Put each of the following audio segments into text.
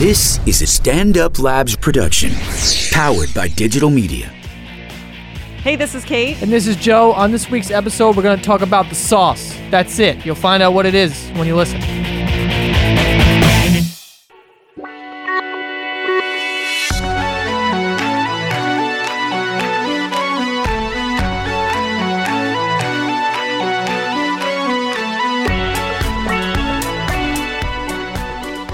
This is a Stand Up Labs production, powered by digital media. Hey, this is Kate. And this is Joe. On this week's episode, we're going to talk about the sauce. That's it. You'll find out what it is when you listen.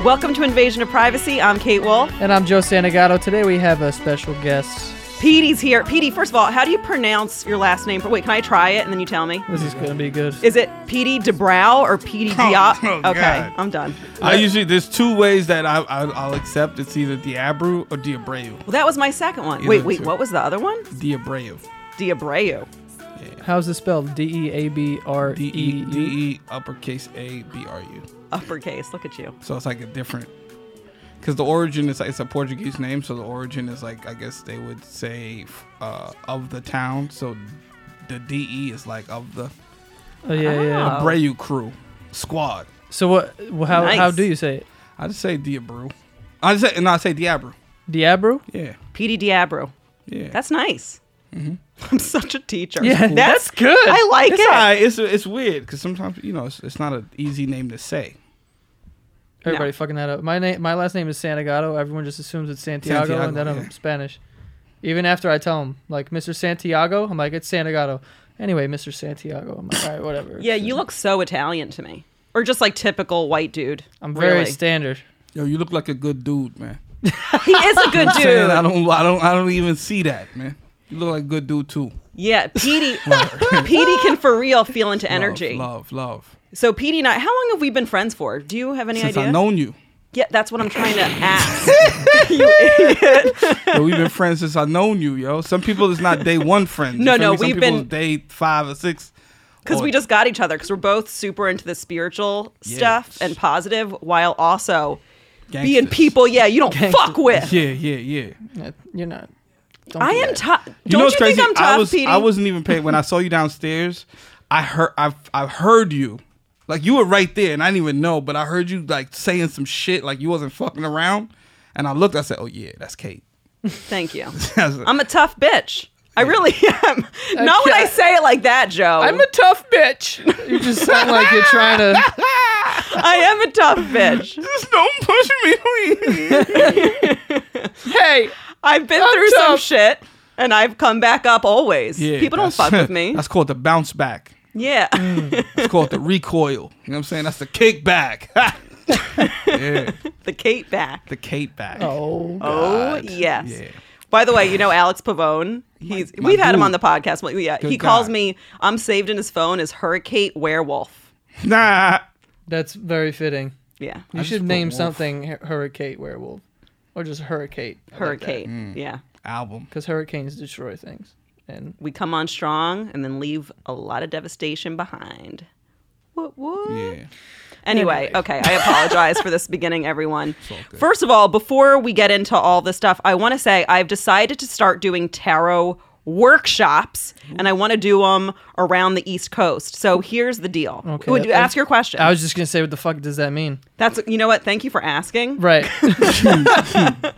Welcome to Invasion of Privacy. I'm Kate Wolf. And I'm Joe Santagato. Today we have a special guest. Petey's here. Petey, first of all, how do you pronounce your last name? Wait, can I try it and then you tell me? This is going to be good. Is it Petey DeBrow or Petey oh, Diop? oh, okay, God. I'm done. I usually there's two ways that I, I I'll accept. It's either Diabru or Diabreu. Well, that was my second one. Either Wait, wait, two. what was the other one? Diabreu. Diabreu. How's it spelled? D E A B R D E E D U. E uppercase A B R U. Uppercase. Look at you. So it's like a different. Because the origin is it's a Portuguese name, so the origin is like I guess they would say uh, of the town. So the D E is like of the Oh, yeah, yeah. Oh. Abreu crew squad. So what? well, How, how do you say it? I just say Diabru. I just say no, I say Diabru. Diabru? Yeah, Petey Diabro. yeah. That's nice. Mm-hmm. I'm such a teacher. Yeah, that's, that's good. I like it's it. alright. It's it's weird because sometimes you know it's, it's not an easy name to say. Everybody fucking that up. My name, my last name is Santagato. Everyone just assumes it's Santiago, Santiago, and then I'm. Spanish. Even after I tell them, like, Mr. Santiago, I'm like, it's Santagato. Anyway, Mr. Santiago. I'm like, all right, whatever. Yeah, you look so Italian to me. Or just like typical white dude. I'm very Really. standard. Yo, you look like a good dude, man. He is a good Saying I dude. don't, I don't, I don't even see that, man. You look like a good dude too. Yeah, Petey. Petey can for real feel into energy. love, love. love. So Petey and I, how long have we been friends for? Do you have any Since idea? I've known you, yeah, that's what I'm trying to ask. you idiot. yo, we've been friends since I've known you, yo. Some people it's not day one friends. No, no. Some we've been- day five or six. Because we just got each other. Because we're both super into the spiritual stuff and positive, while also being people. Yeah, you don't fuck with. Yeah, yeah, yeah. Yeah, You're not. Don't I am tough. You Don't know you what's crazy? think I'm tough, I was, Petey? I wasn't even paid when I saw you downstairs. I heard, I've, I've heard you. Like you were right there, and I didn't even know, but I heard you like saying some shit, like you wasn't fucking around. And I looked, I said, "Oh yeah, that's Kate." Thank you. That's- I'm a tough bitch. I really am. Not when I say it like that, Joe. I'm a tough bitch. You just sound like you're trying to. I am a tough bitch. Just don't push me, please. Hey, I've been I'm through some shit, and I've come back up always. Yeah, People don't fuck with me. That's called the bounce back. Yeah. It's called the recoil. You know what I'm saying? That's the kickback. yeah, the Kate back. the Kate back. oh, Oh yes. Yeah. By the way, you know Alex Pavone. He's my we've had him on the podcast. Well, yeah, Good he calls guy. me. I'm saved in his phone as Hurricane Werewolf. Nah. that's very fitting. Yeah, You I should name put something Hurricane Werewolf, or just Hurricane. Hurricane. Mm. Yeah, Album. because hurricanes destroy things. And we come on strong and then leave a lot of devastation behind. What? What? Yeah. Anyway, Anyway. okay, I apologize for this beginning, everyone. all good. First of all, before we get into all this stuff, I want to say I've decided to start doing tarot workshops, and I want to do them around the East Coast. So here's the deal. Okay, Would you ask your question? I was just gonna say, what the fuck does that mean? That's you know what? Thank you for asking. Right.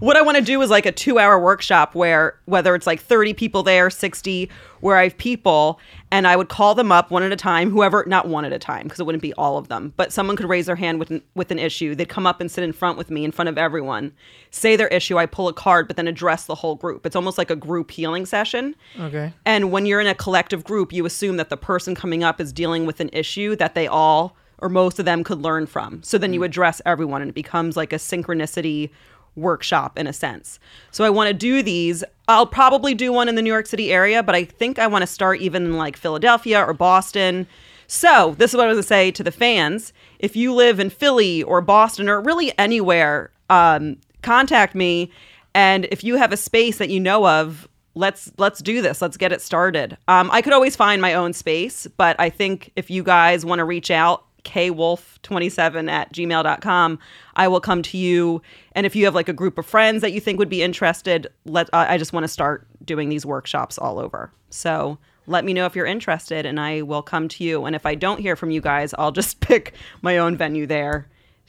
What I want to do is like a two-hour workshop where whether it's like 30 people there, 60, where I have people, and I would call them up one at a time, whoever, not one at a time, because it wouldn't be all of them, but someone could raise their hand with an, with an issue. They'd come up and sit in front with me, in front of everyone, say their issue. I pull a card, but then address the whole group. It's almost like a group healing session. okay. And when you're in a collective group, you assume that the person coming up is dealing with an issue that they all or most of them could learn from. So then you mm. address everyone and it becomes like a synchronicity workshop in a sense. So I want to do these. I'll probably do one in the New York City area, but I think I want to start even in like Philadelphia or Boston. So this is what I was going to say to the fans. If you live in Philly or Boston or really anywhere, um, contact me. And if you have a space that you know of, let's let's do this. Let's get it started. Um, I could always find my own space, but I think if you guys want to reach out, kwolf27 at gmail.com, I will come to you. And if you have like a group of friends that you think would be interested, let uh, I just want to start doing these workshops all over. So let me know if you're interested and I will come to you. And if I don't hear from you guys, I'll just pick my own venue there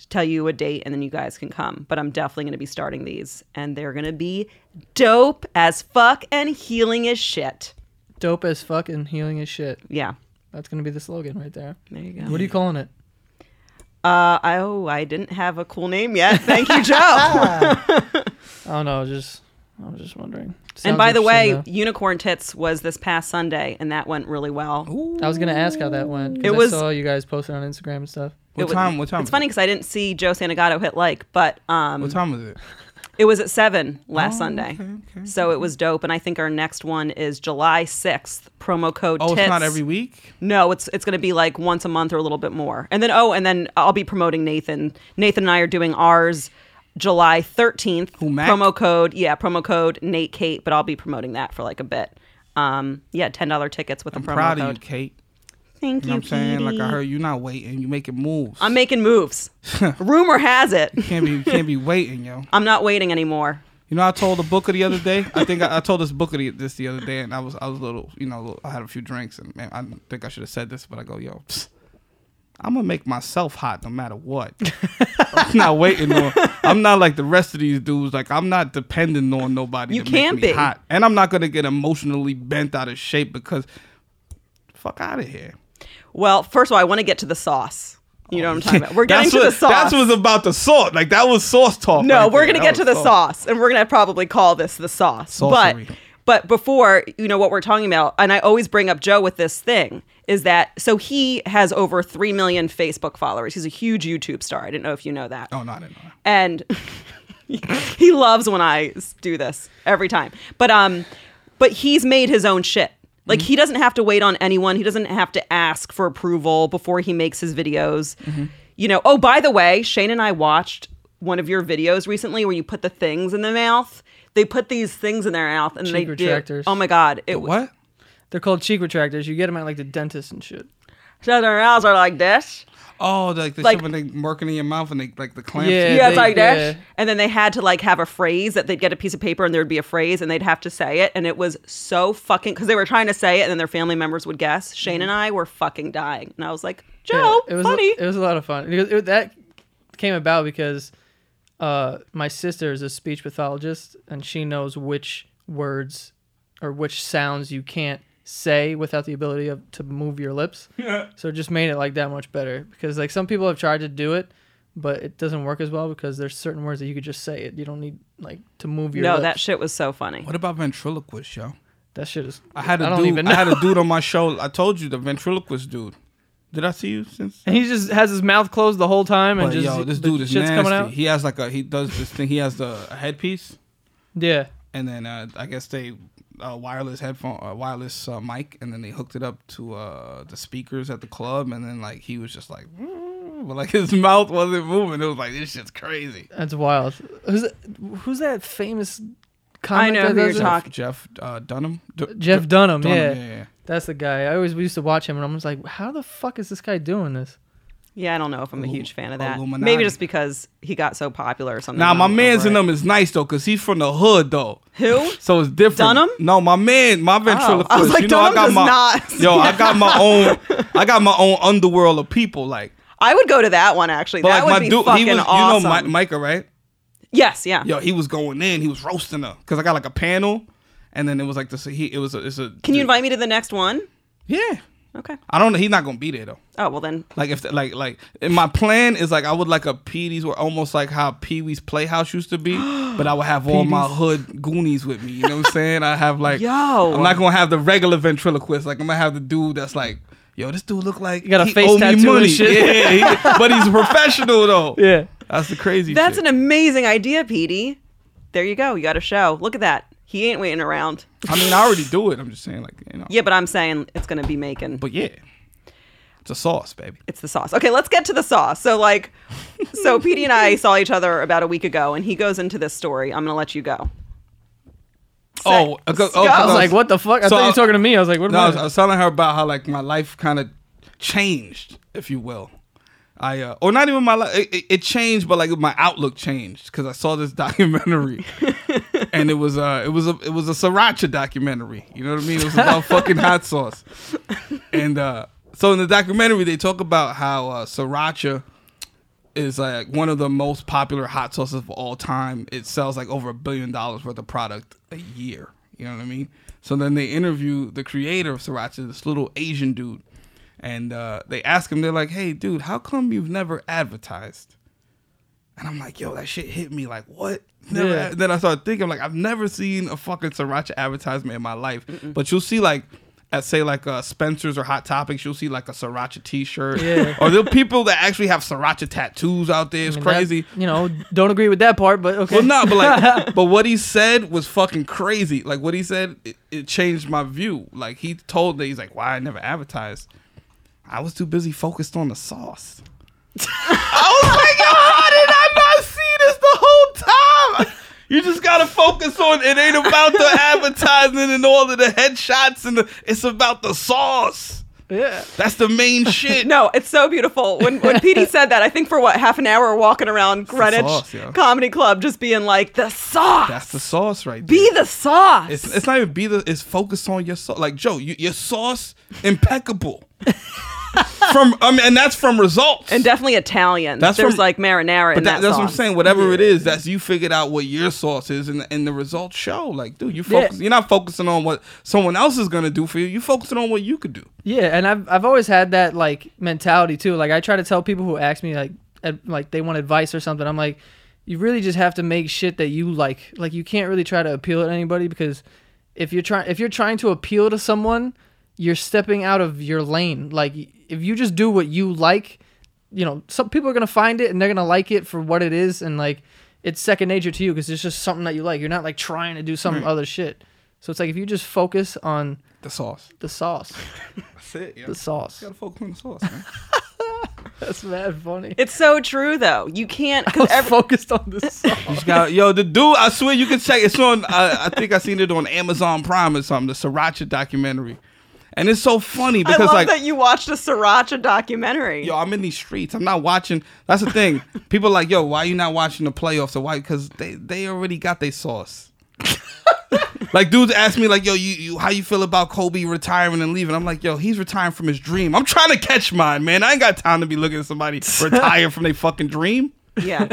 tell you a date and then you guys can come. But I'm definitely going to be starting these and they're going to be dope as fuck and healing as shit. Dope as fuck and healing as shit. Yeah. That's gonna be the slogan right there. There you go. What are you calling it? Uh, I, oh, I didn't have a cool name yet. Thank you, Joe. oh don't. Just I was just wondering. and by the way, interesting, Unicorn Tits was this past Sunday, and that went really well. though. I was gonna ask how that went. It I was- saw you guys posted on Instagram and stuff. What It was- time? What time? It's funny because I didn't see Joe Santagato hit like, but um, What time was it? It was at seven last Oh, Sunday. okay, okay. So it was dope, and I think our next one is July sixth. Promo code. Oh, tits. it's not every week. No, it's it's going to be like once a month or a little bit more. And then oh, and then I'll be promoting Nathan. Nathan and I are doing ours July 13th. Who, Promo code, yeah, promo code Nate Kate, but I'll be promoting that for like a bit. Um, yeah, $10 tickets with I'm a promo proud code. of you, Kate. Thank You know you, what I'm saying? Like I heard you're not waiting. You making moves. I'm making moves. Rumor has it. can't be you can't be waiting, yo. I'm not waiting anymore. You know, I told the booker the other day. I think I, I told this booker the, this the other day, and I was I was a little, you know, little- I had a few drinks, and man, I think I should have said this, but I go, yo, psst, I'm gonna make myself hot no matter what. I'm not waiting on. I'm not like the rest of these dudes. Like I'm not depending on nobody. You to can't make me be. hot, and I'm not gonna get emotionally bent out of shape because, fuck out of here. Well, first of all, I want to get to the sauce. You know what I'm talking about. We're getting to what, the sauce. That's what's about the sauce. Like that was sauce talk. No, right we're gonna get to was the sauce, and we're gonna probably call this the sauce. Saucery. But but before you know what we're talking about, and I always bring up Joe with this thing is that so he has over three million Facebook followers. He's a huge YouTube star. I didn't know if you know that. Oh no, I didn't know. that. and he loves when I do this every time. But um, but he's made his own shit. Like mm-hmm. he doesn't have to wait on anyone. He doesn't have to ask for approval before he makes his videos. Mm-hmm. You know. Oh, by the way, Shane and I watched one of your videos recently where you put the things in the mouth. They put these things in their mouth and they Cheek do. retractors. Oh my god! It w- What? They're called cheek retractors. You get them at like the dentist and shit. So their mouths are like this. Oh, like the Like- shit when they working in your mouth and they like the clamps. Yeah. Yeah, it's they- like this. yeah. And then they had to like have a phrase that they'd get a piece of paper and there would be a phrase and they'd have to say it. And it was so fucking because they were trying to say it and then their family members would guess. Shane and I were fucking dying. And I was like, Joe, Mm-hmm. Yeah, it was funny. A, it was a lot of fun. It, it- that came about because uh, my sister is a speech pathologist, and she knows which words or which sounds you can't say without the ability of to move your lips. Yeah. So it just made it like that much better because like some people have tried to do it, but it doesn't work as well because there's certain words that you could just say it. You don't need like to move your no, lips. that shit was so funny. What about ventriloquist, yo? that shit is. I had a I don't dude. even I had a dude on my show. I told you the ventriloquist dude. Did I see you since? And he just has his mouth closed the whole time and But just yo, this the dude is shit's nasty. coming out. He has like a he does this thing. He has the a headpiece, Yeah. and then uh, I guess they uh, wireless headphone, uh, wireless uh, mic, and then they hooked it up to uh, the speakers at the club, and then like he was just like, "Mm," but like his mouth wasn't moving. It was like this shit's crazy. That's wild. Who's that, who's that famous I comic know that who you're talking- Jeff uh, Dunham. D- Jeff D- Dunham, yeah. yeah, yeah. That's the guy. I always we used to watch him, and I'm just like, how the fuck is this guy doing this? Yeah, I don't know if I'm a huge fan of that. Illuminati. Maybe just because he got so popular or something. Nah, my man's in them is nice though, cause he's from the hood though. Who? So it's different. Dunham? Oh, No, my man, my ventriloquist. Oh, I was like, you know, Dunham I got does my not. yo, I got my own, I got my own underworld of people. Like, I would go to that one actually. but that like would my be dude, fucking he was, awesome. you know, Mi- Micah, right? yes, yeah. Yo, he was going in, he was roasting her, cause I got like a panel, and then it was like this. He, it was a, it's a. Can you invite me to the next one? Yeah, Okay. I don't know. He's not gonna be there though. Oh well then. Like if like like and my plan is like I would like a Petey's were almost like how Pee Wee's Playhouse used to be, but I would have all my hood Goonies with me. You know what I'm saying? I have like Yo. I'm not gonna have the regular ventriloquist. Like I'm gonna have the dude that's like, yo, this dude look like You got a he face owe me tattoo and money. shit. Yeah, he- but he's a professional though. Yeah. That's the crazy. That's shit. an amazing idea, Petey. There you go. You got a show. Look at that. He ain't waiting around. I mean, I already do it. I'm just saying, like you know. Yeah, but I'm saying it's gonna be making. But yeah, it's a sauce, baby. It's the sauce. Okay, let's get to the sauce. So like, so Petey and I saw each other about a week ago, and he goes into this story. I'm gonna let you go. Oh, uh, go- oh, Go. I was like, what the fuck? I so thought you were talking to me. I was like, what No, I was, I was telling her about how like my life kind of changed, if you will. I uh, or not even my life. It, it- it changed, but like my outlook changed because I saw this documentary, and it was uh it was a it was a sriracha documentary. You know what I mean? It was about fucking hot sauce, and uh so in the documentary they talk about how uh, sriracha is like one of the most popular hot sauces of all time. It sells like over a billion dollars worth of product a year. You know what I mean? So then they interview the creator of sriracha, this little Asian dude, and uh, they ask him, they're like, "Hey, dude, how come you've never advertised?" And I'm like, "Yo, that shit hit me. Like, what?" Never. Yeah. Then I started thinking, like, I've never seen a fucking sriracha advertisement in my life, but you'll see like. At say like uh, Spencer's or Hot Topics, you'll see like a sriracha T-shirt, Yeah. or there people that actually have sriracha tattoos out there. It's I mean, that- crazy. you know, don't agree with that part, but okay. Well, no, but like, but what he said was fucking crazy. Like what he said, it, it changed my view. Like he told that he's like, why I never advertised. I was too busy focused on the sauce. I was like, yo, how did I not see this the whole time? You just gotta focus on it. Ain't about the advertising and all of the headshots and the. It's about the sauce. yeah. That's the main shit. No, it's so beautiful. When when Petey said that, I think for what half an hour walking around Greenwich sauce, yeah. Comedy Club, just being like the sauce. That's the sauce right there. Be the sauce. It's, it's not even be the. It's focused on your sauce. Like Joe, you, your sauce impeccable. From I mean, and that's from results. and definitely Italian. That's There's from- like marinara in but that, that, that's what I'm saying. Whatever it is, that's you figured out what your sauce is, and, and the results show. Like, dude, you focus. You're not focusing on what someone else is gonna do for you. You're focusing on what you could do. Yeah, and I've I've always had that like mentality too. Like I try to tell people who ask me like ad- like they want advice or something. I'm like, you really just have to make shit that you like. Like you can't really try to appeal to anybody because if you're trying if you're trying to appeal to someone, you're stepping out of your lane. Like if you just do what you like, you know, some people are gonna find it and they're gonna like it for what it is, and like it's second nature to you because it's just something that you like. You're not like trying to do some other shit. So it's like if you just focus on The sauce. the sauce, That's it. Yeah. the sauce. You gotta focus on the sauce, man. That's mad funny. It's so true though. You can't I because was every focused on the sauce. You just got yo the dude. I swear you can check. It's on. I, I think I seen it on Amazon Prime or something. The Sriracha documentary, and it's so funny I because love like that you watched a sriracha documentary. yo, I'm in these streets. I'm not watching. That's the thing. People are like, yo, why are you not watching the playoffs? Or why? Because they they already got their sauce. like dudes ask me like, yo, you, you how you feel about Kobe retiring and leaving? I'm like, yo, he's retiring from his dream. I'm trying to catch mine, man. I ain't got time to be looking at somebody retire from their fucking dream. yeah.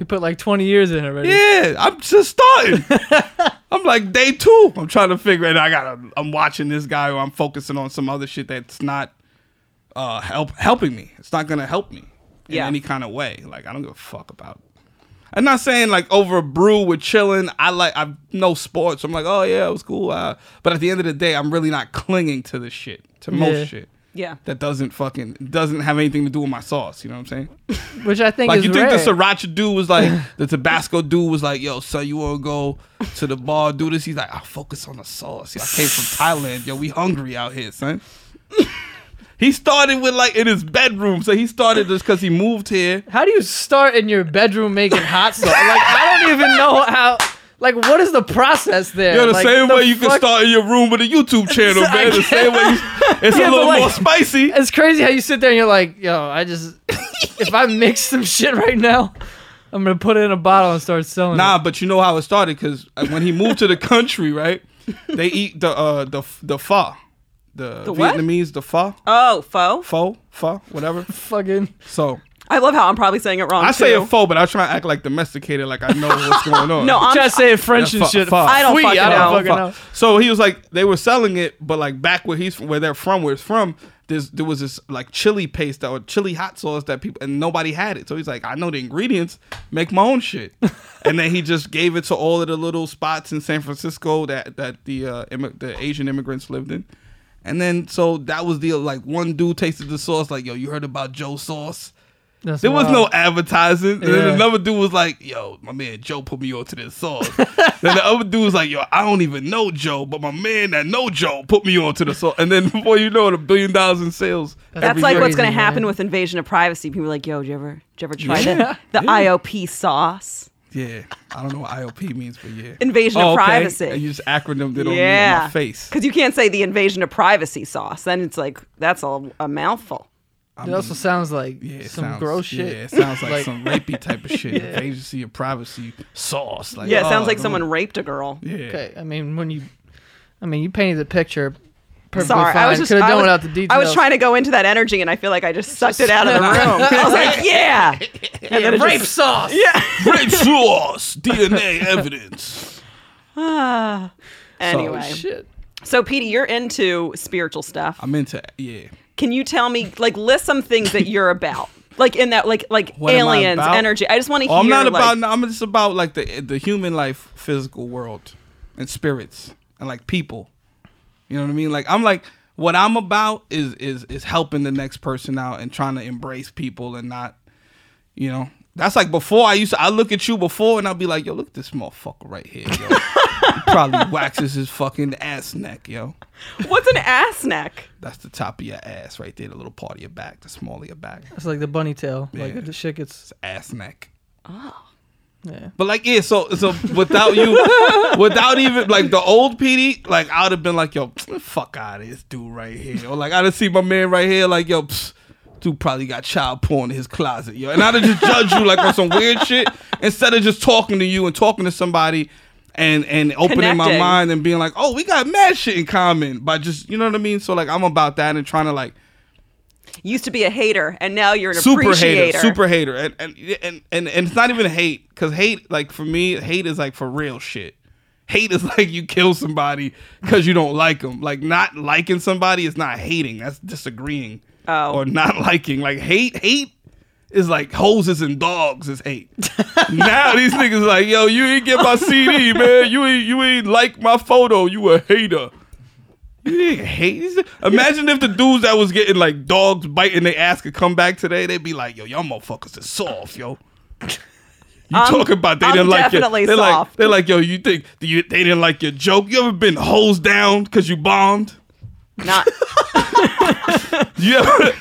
You put like 20 years in already. Yeah, I'm just starting. I'm like day two. I'm trying to figure it. I gotta. I'm watching this guy, or I'm focusing on some other shit that's not uh help helping me. It's not gonna help me in Yeah. any kind of way. Like I don't give a fuck about. I'm not saying like over a brew with chilling. I like I know sports. I'm like, oh yeah, it was cool. Uh, but at the end of the day, I'm really not clinging to the shit. To most Yeah. shit Yeah. that doesn't fucking doesn't have anything to do with my sauce. You know what I'm saying? Which I think Like you think rare. the sriracha dude was like the Tabasco dude was like, yo, son, you wanna go to the bar, do this? He's like, I'll focus on the sauce. Yo, I came from Thailand. Yo, we hungry out here, son. he started with like in his bedroom. So he started just because he moved here. How do you start in your bedroom making hot sauce? like I don't even know how. Like what is the process there? Yo, the Like, same the way you can start in your room with a YouTube channel, I man. The same way you, it's Yeah, a little like- more spicy. It's crazy how you sit there and you're like, yo, I just if I mix some shit right now, I'm gonna put it in a bottle and start selling Nah, it. but you know how it started because when he moved to the country, right? They eat the uh the the pho, the, The what? Vietnamese the pho, Oh, pho. pho, pho, whatever. Fucking So I love how I'm probably saying it wrong. I say it a pho, but I was trying to act like domesticated, like I know what's going on. No, I'm try to say French Yeah, and shit. fu- I don't Fui, fucking I know. don't fucking know. So he was like, they were selling it, but like back where he's from, where they're from, where it's from, there's there was this like chili paste or chili hot sauce that people and nobody had it. So he's like, I know the ingredients, make my own shit. and then he just gave it to all of the little spots in San Francisco that that the uh, immi- the Asian immigrants lived in. And then so that was the like one dude tasted the sauce like, yo, you heard about Joe sauce? That's There was no wild. advertising. And then Yeah. another dude was like, yo, my man Joe put me onto this sauce. then the other dude was like, yo, I don't even know Joe, but my man that know Joe put me onto the sauce. And then before you know it, a billion dollars in sales. That's every like year. what's going to happen man. with invasion of privacy. People are like, yo, did you ever, did you ever try the, the IOP sauce? Yeah, I don't know what IOP means, but yeah. Invasion Oh, of okay. privacy. And you just acronymed it on me in my face. Because you can't say the invasion of privacy sauce. Then it's like, that's a, a mouthful. It also sounds like Yeah, it some sounds, gross shit. Yeah, it sounds like, Like- some rapey type of shit. Agency of privacy sauce. Like, Yeah, it sounds oh, like someone raped a girl. Yeah. Okay, I mean when you, I mean you painted the picture perfectly Sorry, fine. I was just Could have I done was- without the details. I was trying to go into that energy, and I feel like I just sucked it out of the room. I was like, yeah, and then rape just- sauce. yeah. Rape sauce, DNA evidence. Ah. anyway, Shit. so Petey, you're into spiritual stuff. I'm into yeah. Can you tell me, like, list some things that you're about, like in that, like, like What aliens, energy? I just want to hear. Oh, I'm not like, about. I'm just about like the the human life, physical world, and spirits, and like people. You know what I mean? Like I'm like what I'm about is is is helping the next person out and trying to embrace people and not, you know. That's like before I used to. I look at you before and I'll be like, yo, look at this motherfucker right here, yo. he probably waxes his fucking ass neck, yo. What's an ass neck? That's the top of your ass right there, the little part of your back, the small of your back. It's like the bunny tail. Like the shit gets. It's ass neck. Oh. Yeah. But like yeah, so so without you, without even like the old PD, like I would have been like, yo, fuck out of this dude right here, or like I'd have seen my man right here, like yo, psst, dude probably got child porn in his closet, yo, and I'd have just judged you like on some weird shit instead of just talking to you and talking to somebody. And, and opening my mind and being like, oh, we got mad shit in common by just you know what I mean. So like I'm about that and trying to like Used to be a hater, and now you're an super appreciator. hater, super hater, and and and and, and it's not even hate because hate, like for me, hate is like for real shit. Hate is like you kill somebody because you don't like them. Like not liking somebody is not hating. That's disagreeing Oh. or not liking. Like hate, hate is like hoses and dogs is hate. now these niggas like, yo, you ain't get my CD, man. You ain't you ain't like my photo. You a hater. You ain't hate. Imagine if the dudes that was getting like dogs biting their ass could come back today. They'd be like, yo, y'all motherfuckers is soft, yo. You I'm- talking about they I'm didn't like your, definitely they're like they're like yo you think you, they didn't like your joke you ever been hosed down because you bombed Not you ever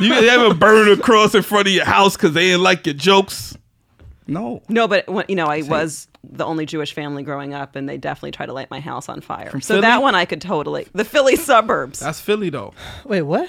you ever burn a cross in front of your house because they didn't like your jokes no no, but when, you know, I was the only Jewish family growing up, and they definitely tried to light my house on fire. so Philly? that one I could totally. The Philly suburbs. that's Philly though Wait, what?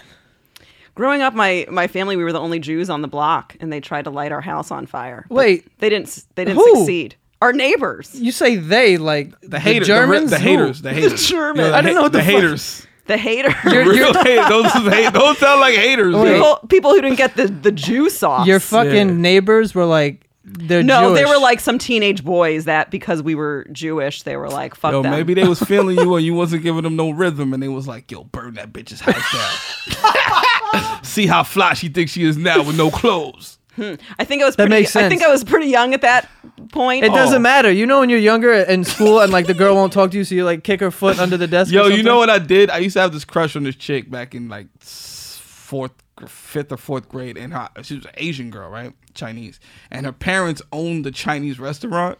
Growing up, my my family we were the only Jews on the block, and they tried to light our house on fire. But Wait. they didn't. They didn't Who? succeed. Our neighbors, You say they like the haters the, Germans, the, Who? haters the haters Germans. Yo, the I didn't know what the the fuck- haters the haters, You're- real hate those hate those sound like haters people, people who didn't get the the Jew sauce. Your fucking Yeah. neighbors were like they're no, they Jewish. were like some teenage boys that because we were Jewish, they were like, "Fuck Yo, them." maybe they was feeling you and you wasn't giving them no rhythm, and they was like, "Yo, burn that bitch's house down." See how fly she thinks she is now with no clothes. Hmm. I think I was That pretty. makes I think. I was pretty young at that point. It doesn't Oh. matter. You know when you're younger in school and like the girl won't talk to you, so you like kick her foot under the desk. or Yo, you something? know what I did? I used to have this crush on this chick back in like s- fourth, fifth or fourth grade, and her, she was an Asian girl, right? Chinese, and her parents owned the Chinese restaurant,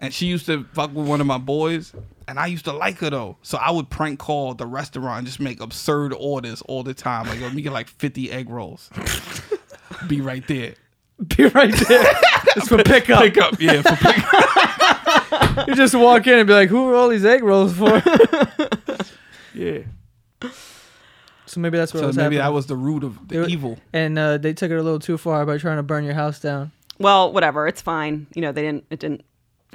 and she used to fuck with one of my boys, and I used to like her though, so I would prank call the restaurant and just make absurd orders all the time, like yo, let me get like fifty egg rolls, be right there. Be right there. it's for pickup. Pick up, yeah, for pick You just walk in and be like, "Who are all these egg rolls for?" yeah. so maybe that's what So was maybe happening. that was the root of They the were- evil. and uh, they took it a little too far by trying to burn your house down. Well, whatever. It's fine. You know, they didn't. It didn't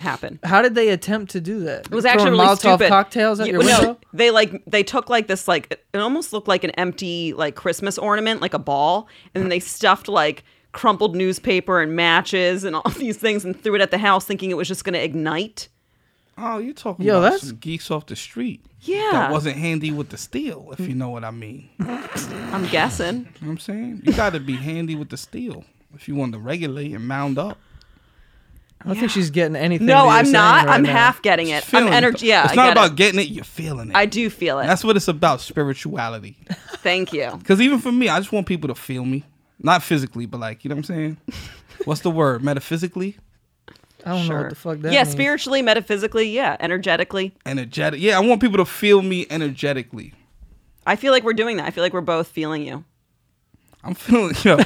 happen. How did they attempt to do that? It was actually really Molotov stupid. cocktails at You- your no, window. they like they took like this like it almost looked like an empty like Christmas ornament, like a ball, and then they stuffed like crumpled newspaper and matches and all these things and threw it at the house, thinking it was just going to ignite. Oh, you talking Yo, about that's- some geeks off the street. Yeah. That wasn't handy with the steel, if you know what I mean. I'm guessing. You know what I'm saying? You got to be handy with the steel if you want to regulate and mound up. I don't think she's getting anything. No, I'm not. right I'm now. half getting it. I'm Feeling it. energy. Yeah, It's I not get about it. getting it, you're feeling it. I do feel it. That's what it's about, spirituality. Thank you. Because even for me, I just want people to feel me. Not physically, but like, you know what I'm saying? What's the word? Metaphysically? I don't know what the fuck that yeah, means. spiritually, metaphysically, yeah, energetically. Energetic. Yeah, I want people to feel me energetically. I feel like we're doing that. I feel like we're both feeling you. I'm feeling yo, man,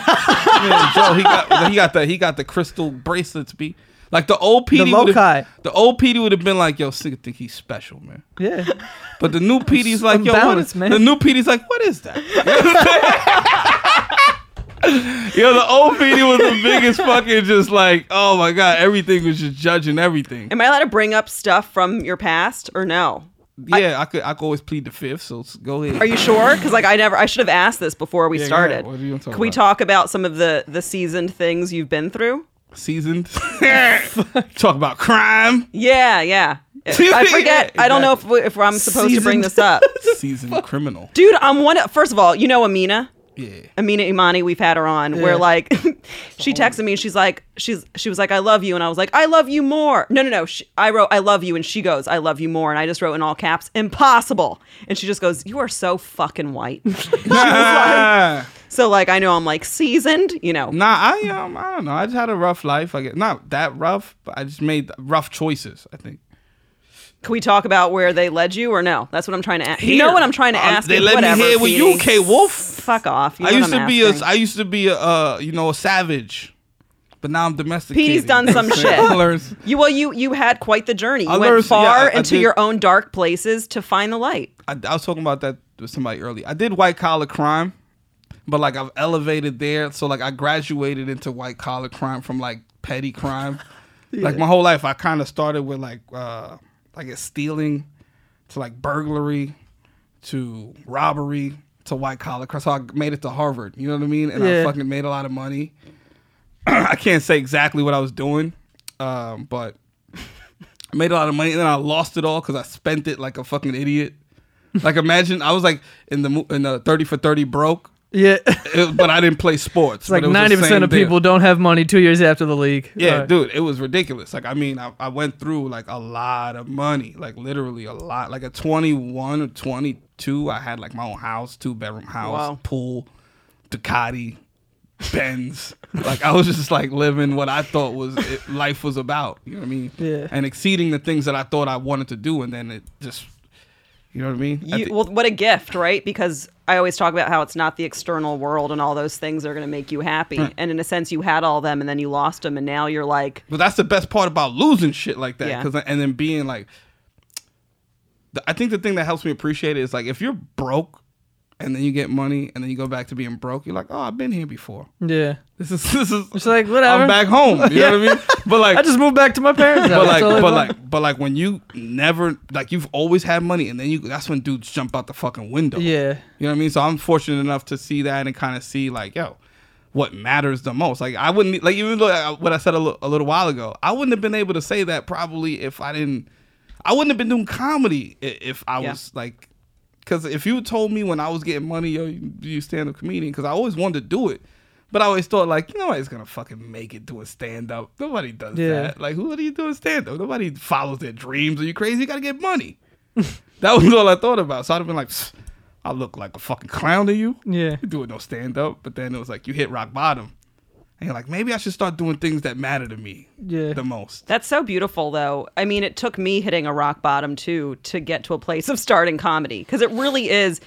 Joe. He got he got the he got the crystal bracelets. Be like the old PD. The would've- The old PD would have been like, yo, nigga think he's special, man. Yeah. But the new PD's like, yo, what balance, is, man. the new PD's like, what is that? yo, the old PD was the biggest fucking just like, oh my god, everything was just judging everything. Am I allowed to bring up stuff from your past or no? yeah, I, could I could always plead the fifth. So go ahead. Are you sure? Because like I never, I should have asked this before we Yeah, started. ahead. What are you talk Can we talk about some of the the seasoned things you've been through? Seasoned? Talk about crime. Yeah, yeah. I forget. I don't know if, if I'm supposed to bring this up. Seasoned criminal. Dude, I'm one. First of all, you know Aminah. Yeah. Aminah Imani, we've had her on. Where Yeah. like, she texted me and she's like, she's she was like, I love you, and I was like, I love you more. No, no, no. She, I wrote, I love you, and she goes, I love you more, and I just wrote in all caps, impossible. And she just goes, you are so fucking white. Nah, so like, I know I'm like seasoned, you know. nah, I um, I don't know. I just had a rough life. I guess not that rough, but I just made rough choices. I think. Can we talk about where they led you or no? That's what I'm trying to ask. You know what I'm trying to Um, ask? they you. let me here with you. K Wolf. Fuck off. You I know used what to I'm be a asking. I used to be a uh, you know a savage, but now I'm domesticated. Petey's done some what I'm saying? shit. I learned- You well, you you had quite the journey. You I went learned- far yeah, I- I into did- your own dark places to find the light. I, I was talking about that with somebody earlier. I did white collar crime, but like I've elevated there. So like I graduated into white collar crime from like petty crime. Like my whole life, I kind of started with like uh I it's stealing, to like burglary, to robbery, to white collar crime. So I made it to Harvard. You know what I mean? And I fucking made a lot of money. I can't say exactly what I was doing, um, but I made a lot of money and then I lost it all because I spent it like a fucking idiot. Like imagine I was like in the in the thirty for thirty broke, Yeah. It- but I didn't play sports. like but it was the ninety percent same of deal. people don't have money two years after the league. Yeah, Right. dude, it was ridiculous. Like I mean, I, I went through like a lot of money, like literally a lot. Like at twenty one or twenty two, I had like my own house, two bedroom house, Wow. pool, Ducati, Benz. like I was just like living what I thought was it, life was about. You know what I mean? Yeah. And exceeding the things that I thought I wanted to do, and then it just, you know what I mean? You, well, what a gift, right? Because I always talk about how it's not the external world and all those things that are going to make you happy. And in a sense, you had all them, and then you lost them, and now you're like, But that's the best part about losing shit like that. Yeah. 'cause- and then being like, the- I think the thing that helps me appreciate it is like if you're broke and then you get money and then you go back to being broke, you're like, oh, I've been here before. Yeah. This is this is. It's like, whatever. I'm back home. You know what I mean? But like, I just moved back to my parents' but like, That's all I but want. like, but like when you never like you've always had money and then you that's when dudes jump out the fucking window. yeah. You know what I mean? So I'm fortunate enough to see that and kind of see like, yo, what matters the most. Like I wouldn't like even though I, what I said a little while ago, I wouldn't have been able to say that probably if I didn't. I wouldn't have been doing comedy if I Yeah. was like, because if you told me when I was getting money, yo, you, you stand up comedian, because I always wanted to do it. But I always thought like nobody's gonna fucking make it doing stand up. Nobody does Yeah. that. Like who are you doing stand up? Nobody follows their dreams. Are you crazy? You gotta get money. that was all I thought about. So I'd have been like, I look like a fucking clown to you. Yeah. You doing no stand up. But then it was like you hit rock bottom. And you're like, maybe I should start doing things that matter to me Yeah. the most. That's so beautiful, though. I mean, it took me hitting a rock bottom too to get to a place of starting comedy because it really is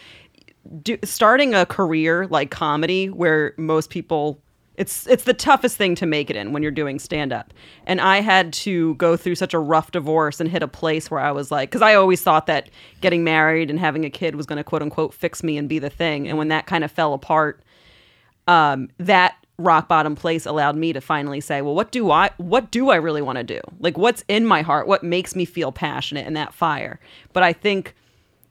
do, starting a career like comedy where most people. It's it's the toughest thing to make it in when you're doing stand up. And I had to go through such a rough divorce and hit a place where I was like cuz I always thought that getting married and having a kid was going to quote unquote fix me and be the thing. And when that kind of fell apart, um, that rock bottom place allowed me to finally say, well, what do I what do I really want to do? Like what's in my heart? What makes me feel passionate and that fire? But I think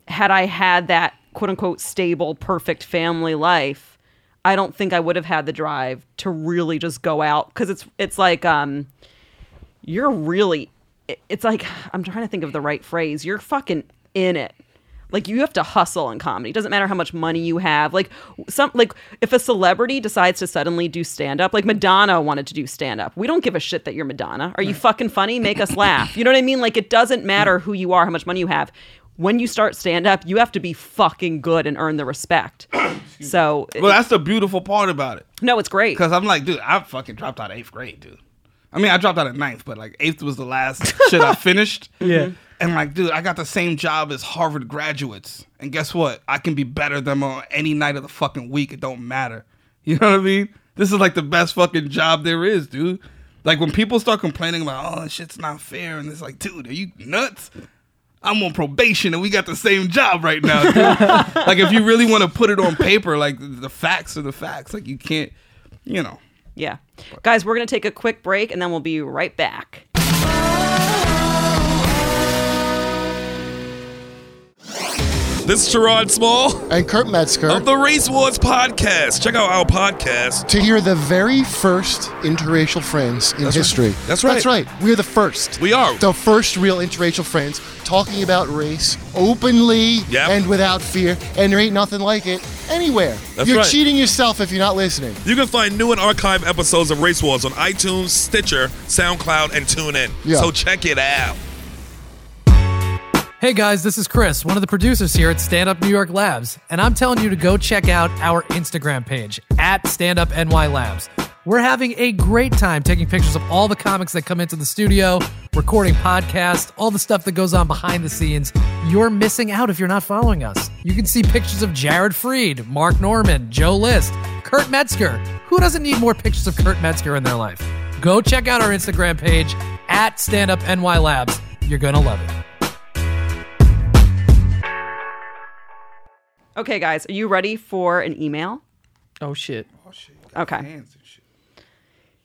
had I had that quote unquote stable, perfect family life, I don't think I would have had the drive to really just go out because it's it's like um you're really it's like I'm trying to think of the right phrase. You're fucking in it. Like you have to hustle in comedy. It doesn't matter how much money you have. Like some like if a celebrity decides to suddenly do stand up, like Madonna wanted to do stand up. We don't give a shit that you're Madonna. Are you fucking funny? Make us laugh. You know what I mean? Like it doesn't matter who you are, how much money you have. When you start stand up, you have to be fucking good and earn the respect. So Well, that's the beautiful part about it. no, it's great. Because I'm like, dude, I fucking dropped out of eighth grade, dude. I mean, I dropped out of ninth, but like eighth was the last shit I finished. Yeah. And like, dude, I got the same job as Harvard graduates. And guess what? I can be better than them on any night of the fucking week. It don't matter. You know what I mean? This is like the best fucking job there is, dude. Like when people start complaining about, oh, this shit's not fair, and it's like, dude, are you nuts? I'm on probation and we got the same job right now, dude. like if you really want to put it on paper, like the facts are the facts. Like you can't, you know. Yeah. Guys, we're going to take a quick break and then we'll be right back. This is Sherrod Small and Kurt Metzger of the Race Wars podcast. Check out our podcast. to hear the very first interracial friends in That's right. history. That's right. That's right. We're the first. We are. The first real interracial friends talking about race openly Yep. and without fear, and there ain't nothing like it anywhere. That's You're right. cheating yourself if you're not listening. You can find new and archived episodes of Race Wars on iTunes, Stitcher, SoundCloud, and TuneIn. Yeah. So check it out. Hey guys, this is Chris, one of the producers here at Stand Up New York Labs, and I'm telling you to go check out our Instagram page at Stand Up NY Labs. We're having a great time taking pictures of all the comics that come into the studio, recording podcasts, all the stuff that goes on behind the scenes. You're missing out if you're not following us. You can see pictures of Jared Freid, Mark Normand, Joe List, Kurt Metzger. Who doesn't need more pictures of Kurt Metzger in their life? Go check out our Instagram page at Stand Up NY Labs. You're gonna love it. Okay, guys, are you ready for an email? Oh shit. Oh shit. Okay. Hands and shit.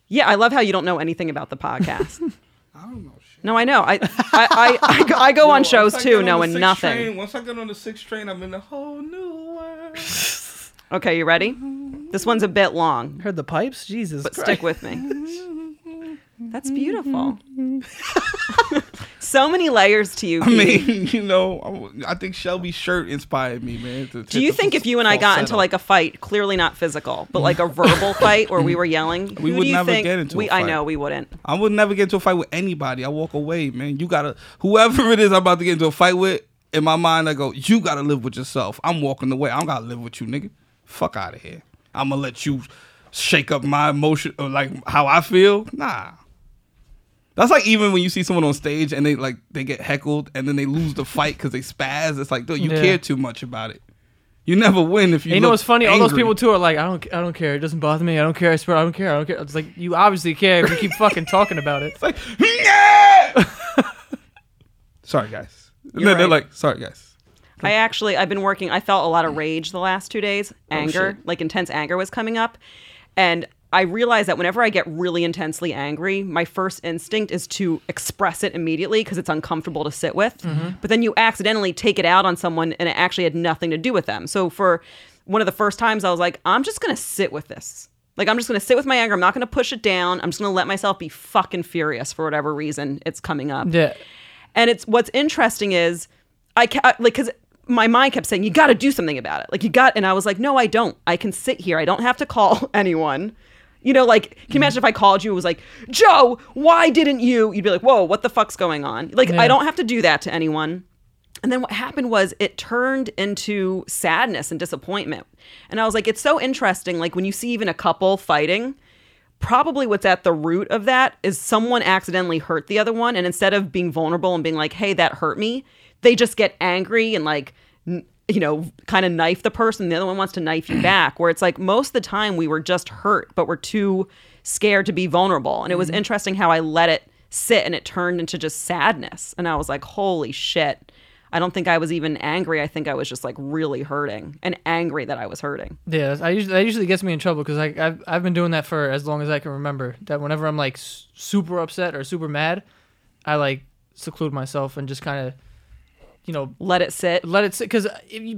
Yeah, I love how you don't know anything about the podcast. I don't know shit. no, I know. I I, I, I, go- I go on shows once I get too, on the knowing nothing. Train, once I get on the sixth train, I'm in a whole new world. Okay, you ready? This one's a bit long, Heard the pipes? Jesus. but Christ. stick with me. That's beautiful. So many layers to you. I Keith. mean, you know, I think Shelby's shirt inspired me, man. to Do you think if you and I got into like a fight, clearly not physical, but like a verbal fight where we were yelling, We would never think- get into a we, I know we wouldn't. I would never get into a fight with anybody. I walk away, man. You gotta whoever it is I'm about to get into a fight with. In my mind, I go, you gotta live with yourself. I'm walking away. I don't gotta live with you, nigga. Fuck out of here. I'm gonna let you shake up my emotion, or like how I feel. Nah. That's like even when you see someone on stage and they like they get heckled and then they lose the fight because they spaz. It's like, dude, you Yeah. care too much about it. You never win if you. And you know look what's funny? All those angry. people too are like, I don't, I don't care. It doesn't bother me. I don't care. I swear, I don't care. I don't care. It's like you obviously care. if You keep fucking talking about it. It's like, yeah! sorry, guys. And You're then they're right. like, sorry, guys. I actually, I've been working. I felt a lot of rage the last two days. Oh, anger, shit. like intense anger, was coming up, and I realize that whenever I get really intensely angry, my first instinct is to express it immediately because it's uncomfortable to sit with. Mm-hmm. But then you accidentally take it out on someone, and it actually had nothing to do with them. So for one of the first times, I was like, I'm just gonna sit with this. Like I'm just gonna sit with my anger. I'm not gonna push it down. I'm just gonna let myself be fucking furious for whatever reason it's coming up. Yeah. And it's what's interesting is I ca- like because my mind kept saying you got to do something about it. Like you got, and I was like, no, I don't. I can sit here. I don't have to call anyone. You know, like, can you imagine if I called you and was like, Joe, why didn't you? You'd be like, whoa, what the fuck's going on? Like, Yeah. I don't have to do that to anyone. And then what happened was it turned into sadness and disappointment. And I was like, it's so interesting. Like, when you see even a couple fighting, probably what's at the root of that is someone accidentally hurt the other one and instead of being vulnerable and being like hey that hurt me they just get angry and like n- you know kind of knife the person the other one wants to knife you back where it's like most of the time we were just hurt but we're too scared to be vulnerable. And it was mm-hmm. interesting how i let it sit and it turned into just sadness. And i was like holy shit. I don't think i was even angry. I think i was just like really hurting and angry that i was hurting. Yeah, I usually that usually gets me in trouble because I I've, I've been doing that for as long as I can remember. That whenever I'm like super upset or super mad, I like seclude myself and just kind of, you know, let it sit let it sit. Because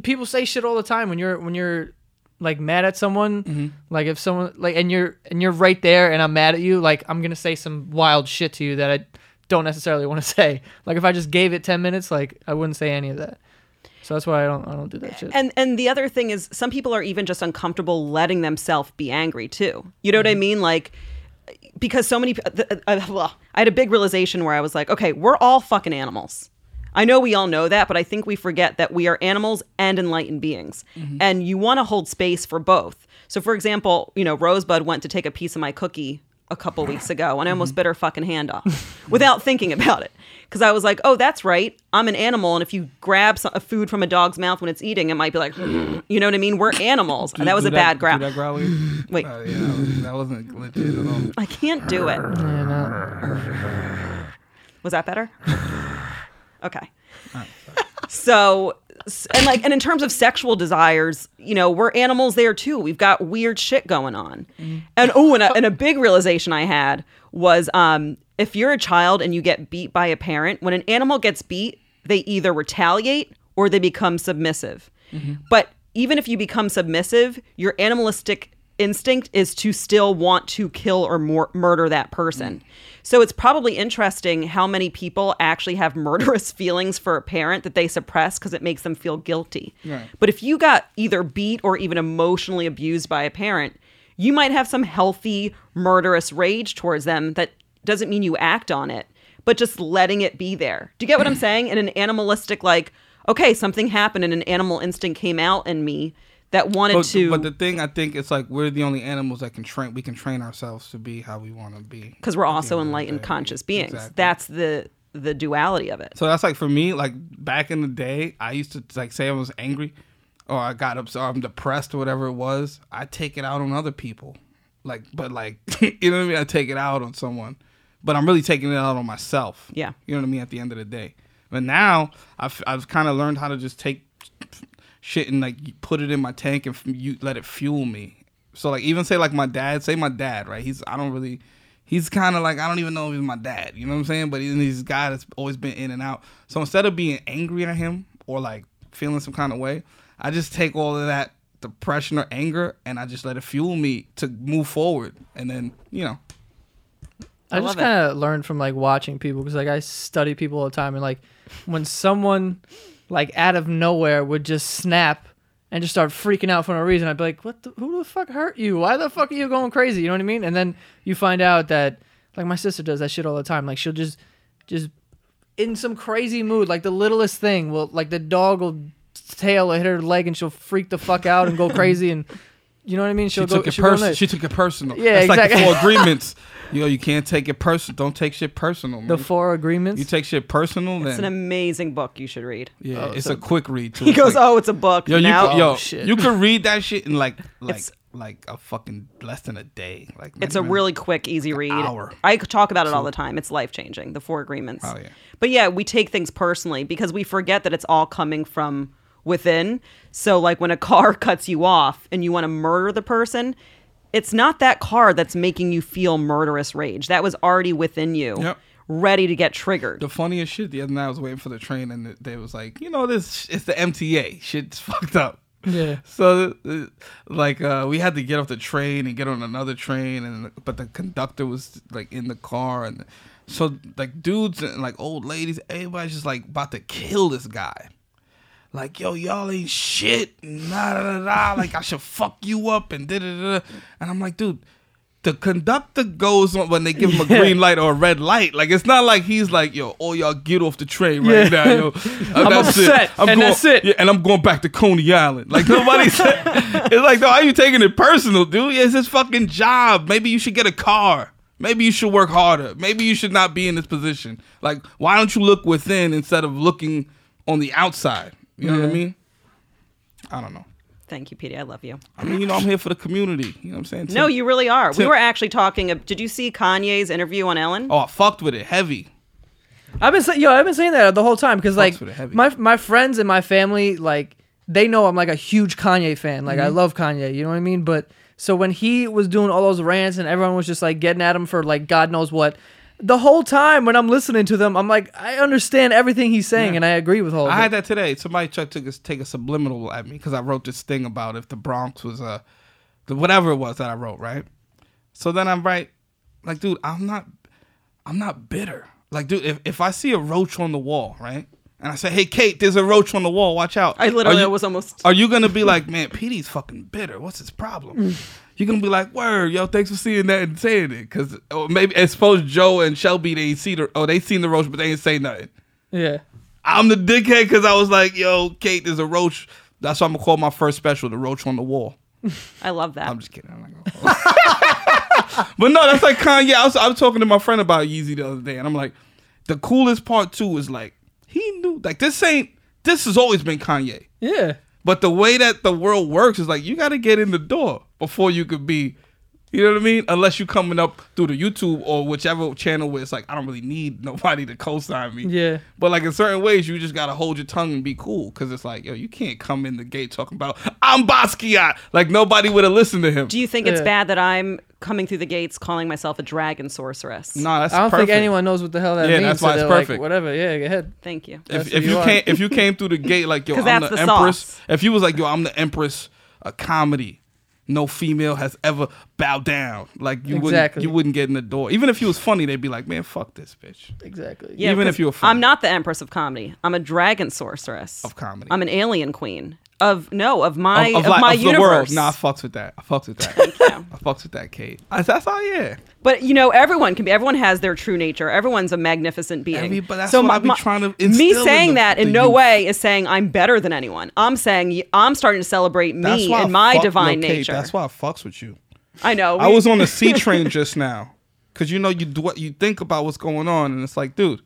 people say shit all the time when you're when you're like mad at someone. Like if someone like and you're and you're right there and I'm mad at you, like I'm gonna say some wild shit to you that I don't necessarily want to say. Like if I just gave it ten minutes, like I wouldn't say any of that. So that's why I don't I don't do that shit. And and the other thing is some people are even just uncomfortable letting themselves be angry too. You know what I mean? Like because so many uh, uh, well, I had a big realization where I was like, okay, we're all fucking animals. I know we all know that, but I think we forget that we are animals and enlightened beings. And you want to hold space for both. So for example, you know, Rosebud went to take a piece of my cookie a couple weeks ago and I almost bit her fucking hand off without thinking about it. Because I was like, oh, that's right. I'm an animal. And if you grab some, a food from a dog's mouth when it's eating, it might be like, you know what I mean? We're animals. And that was a bad do growl. that? Wait. Uh, yeah, that, was, that wasn't legit at all. I can't do it. Was that better? Okay. So, and like, and in terms of sexual desires, you know, we're animals there too. We've got weird shit going on. And oh, and a, and a big realization I had was um, if you're a child and you get beat by a parent, when an animal gets beat, they either retaliate or they become submissive. But even if you become submissive, your animalistic instinct is to still want to kill or mor- murder that person. So it's probably interesting how many people actually have murderous feelings for a parent that they suppress because it makes them feel guilty. Right. But if you got either beat or even emotionally abused by a parent, you might have some healthy murderous rage towards them that doesn't mean you act on it, but just letting it be there. Do you get what I'm saying? In an animalistic, like, okay, something happened and an animal instinct came out in me that wanted But, to, but the thing I think it's like we're the only animals that can train. We can train ourselves to be how we want to be. because we're also end of the enlightened, conscious beings. Exactly. That's the the duality of it. So that's like for me, like back in the day, I used to like say I was angry or I got upset or I'm depressed or whatever it was. I take it out on other people. Like, but like, you know what I mean? I take it out on someone, but I'm really taking it out on myself. Yeah. You know what I mean? At the end of the day. But now I've, I've kind of learned how to just take shit and like put it in my tank and f- you let it fuel me. So like even say like my dad, say my dad, right? He's I don't really he's kind of like I don't even know if he's my dad, you know what I'm saying? But he's he's a guy that's always been in and out. So instead of being angry at him or like feeling some kind of way, I just take all of that depression or anger and I just let it fuel me to move forward. And then, you know, I, just kind of learned from like watching people because like I study people all the time and like when someone like out of nowhere would just snap and just start freaking out for no reason, I'd be like, "What? The, who the fuck hurt you? Why the fuck are you going crazy?" You know what I mean? And then you find out that like my sister does that shit all the time. Like she'll just just in some crazy mood, like the littlest thing will like the dog will tail will hit her leg and she'll freak the fuck out and go crazy and you know what I mean? she She'll took go. it she'll go personal. She took it personal. Yeah, That's like the four agreements. Yo, you can't take it personal. Don't take shit personal. Man. the four agreements. you take shit personal, It's an amazing book you should read. yeah, Oh, it's so- a quick read. Too. He goes, like- "Oh, it's a book." Yo, you now could, yo, Oh, shit. you could read that shit in like like It's- like a fucking less than a day. Like It's a even- really quick, easy read. hour. I talk about it all the time. It's life changing. The Four Agreements. Oh, yeah. But yeah, we take things personally because we forget that it's all coming from within. So like when a car cuts you off and you want to murder the person, it's not that car that's making you feel murderous rage. That was already within you, Yep. ready to get triggered. The funniest shit the other night I was waiting for the train and they was like, you know, this it's the MTA. Shit's fucked up. yeah. So like uh, we had to get off the train and get on another train and but the conductor was like in the car and so like dudes and like old ladies, everybody's just like about to kill this guy. Like, yo, y'all ain't shit. Nah, da, da. Like, I should fuck you up and da da da. And I'm like, dude, the conductor goes on when they give him a green light or a red light. Like, it's not like he's like, yo, all y'all get off the train right Yeah. now, yo. Uh, I'm upset, I'm and that's it. Yeah, and I'm going back to Coney Island. Like, nobody said. It's like, no, are you taking it personal, dude? It's his fucking job. Maybe you should get a car. Maybe you should work harder. Maybe you should not be in this position. Like, why don't you look within instead of looking on the outside? You know what I mean? I don't know. Thank you, Petey. I love you. I mean, you know, I'm here for the community. You know what I'm saying? No, you really are. We Tim- were actually talking. Did you see Kanye's interview on Ellen? Oh, I fucked with it heavy. I've been saying, yo, I've been saying that the whole time because like with it heavy. my my friends and my family like they know I'm like a huge Kanye fan. Like I Mm-hmm. love Kanye. You know what I mean? But so when he was doing all those rants and everyone was just like getting at him for like God knows what, the whole time when I'm listening to them, I'm like I understand everything he's saying and I agree with all. of I it. had that today. Somebody tried to take a, subliminal at me because I wrote this thing about if the Bronx was a, the whatever it was that I wrote, right? So then I'm right, like, dude, I'm not, I'm not bitter. Like, dude, if, if I see a roach on the wall, right, and I say, hey, Kate, there's a roach on the wall, watch out. I literally Are you- was almost. Are you gonna be like, man, Petey's fucking bitter? What's his problem? You're gonna be like, word, yo, thanks for seeing that and saying it, because oh, maybe I suppose Joe and Shelby they see the, oh, they seen the roach, but they ain't say nothing. yeah. I'm the dickhead because I was like, yo, Kate, there's a roach. That's why I'm gonna call my first special the roach on the wall. I love that. I'm just kidding. I'm not gonna but no, that's like Kanye. I was, I was talking to my friend about Yeezy the other day, and I'm like, the coolest part too is like he knew like this ain't this has always been Kanye. Yeah. But the way that the world works is like you got to get in the door before you could be, You know what I mean? Unless you coming up through the YouTube or whichever channel where it's like I don't really need nobody to co-sign me. Yeah. But like in certain ways, you just gotta hold your tongue and be cool because it's like yo, you can't come in the gate talking about I'm Basquiat. Like nobody would have listened to him. Do you think it's Yeah. bad that I'm coming through the gates calling myself a dragon sorceress? no, that's I don't perfect. think anyone knows what the hell that Yeah, means. that's so why it's they're like, perfect. Whatever. Yeah, go ahead. Thank you. That's if, who if you you are. came if you came through the gate like yo, 'Cause I'm that's the, the empress. sauce. If you was like yo, I'm the empress of comedy. No female has ever bowed down. Like you Exactly. wouldn't you wouldn't get in the door. Even if you was funny, they'd be like, man, fuck this bitch. Exactly. Yeah, even if you were funny. I'm not the empress of comedy. I'm a dragon sorceress Of comedy. I'm an alien queen of no of my of, like- my the universe. world. Nah, I fucks with that. I fucks with that. I fucks with that, Kate. I, that's all. Yeah. But you know, everyone can be. Everyone has their true nature. Everyone's a magnificent being. But that's what I be trying to Me instill in saying the- that in no youth. way is saying I'm better than anyone. I'm saying I'm starting to celebrate That's me and my fuck- divine yo, Kate, nature. That's why I fucks with you. I know. I was on the C train just now, cause you know you do what you think about what's going on, and it's like, dude,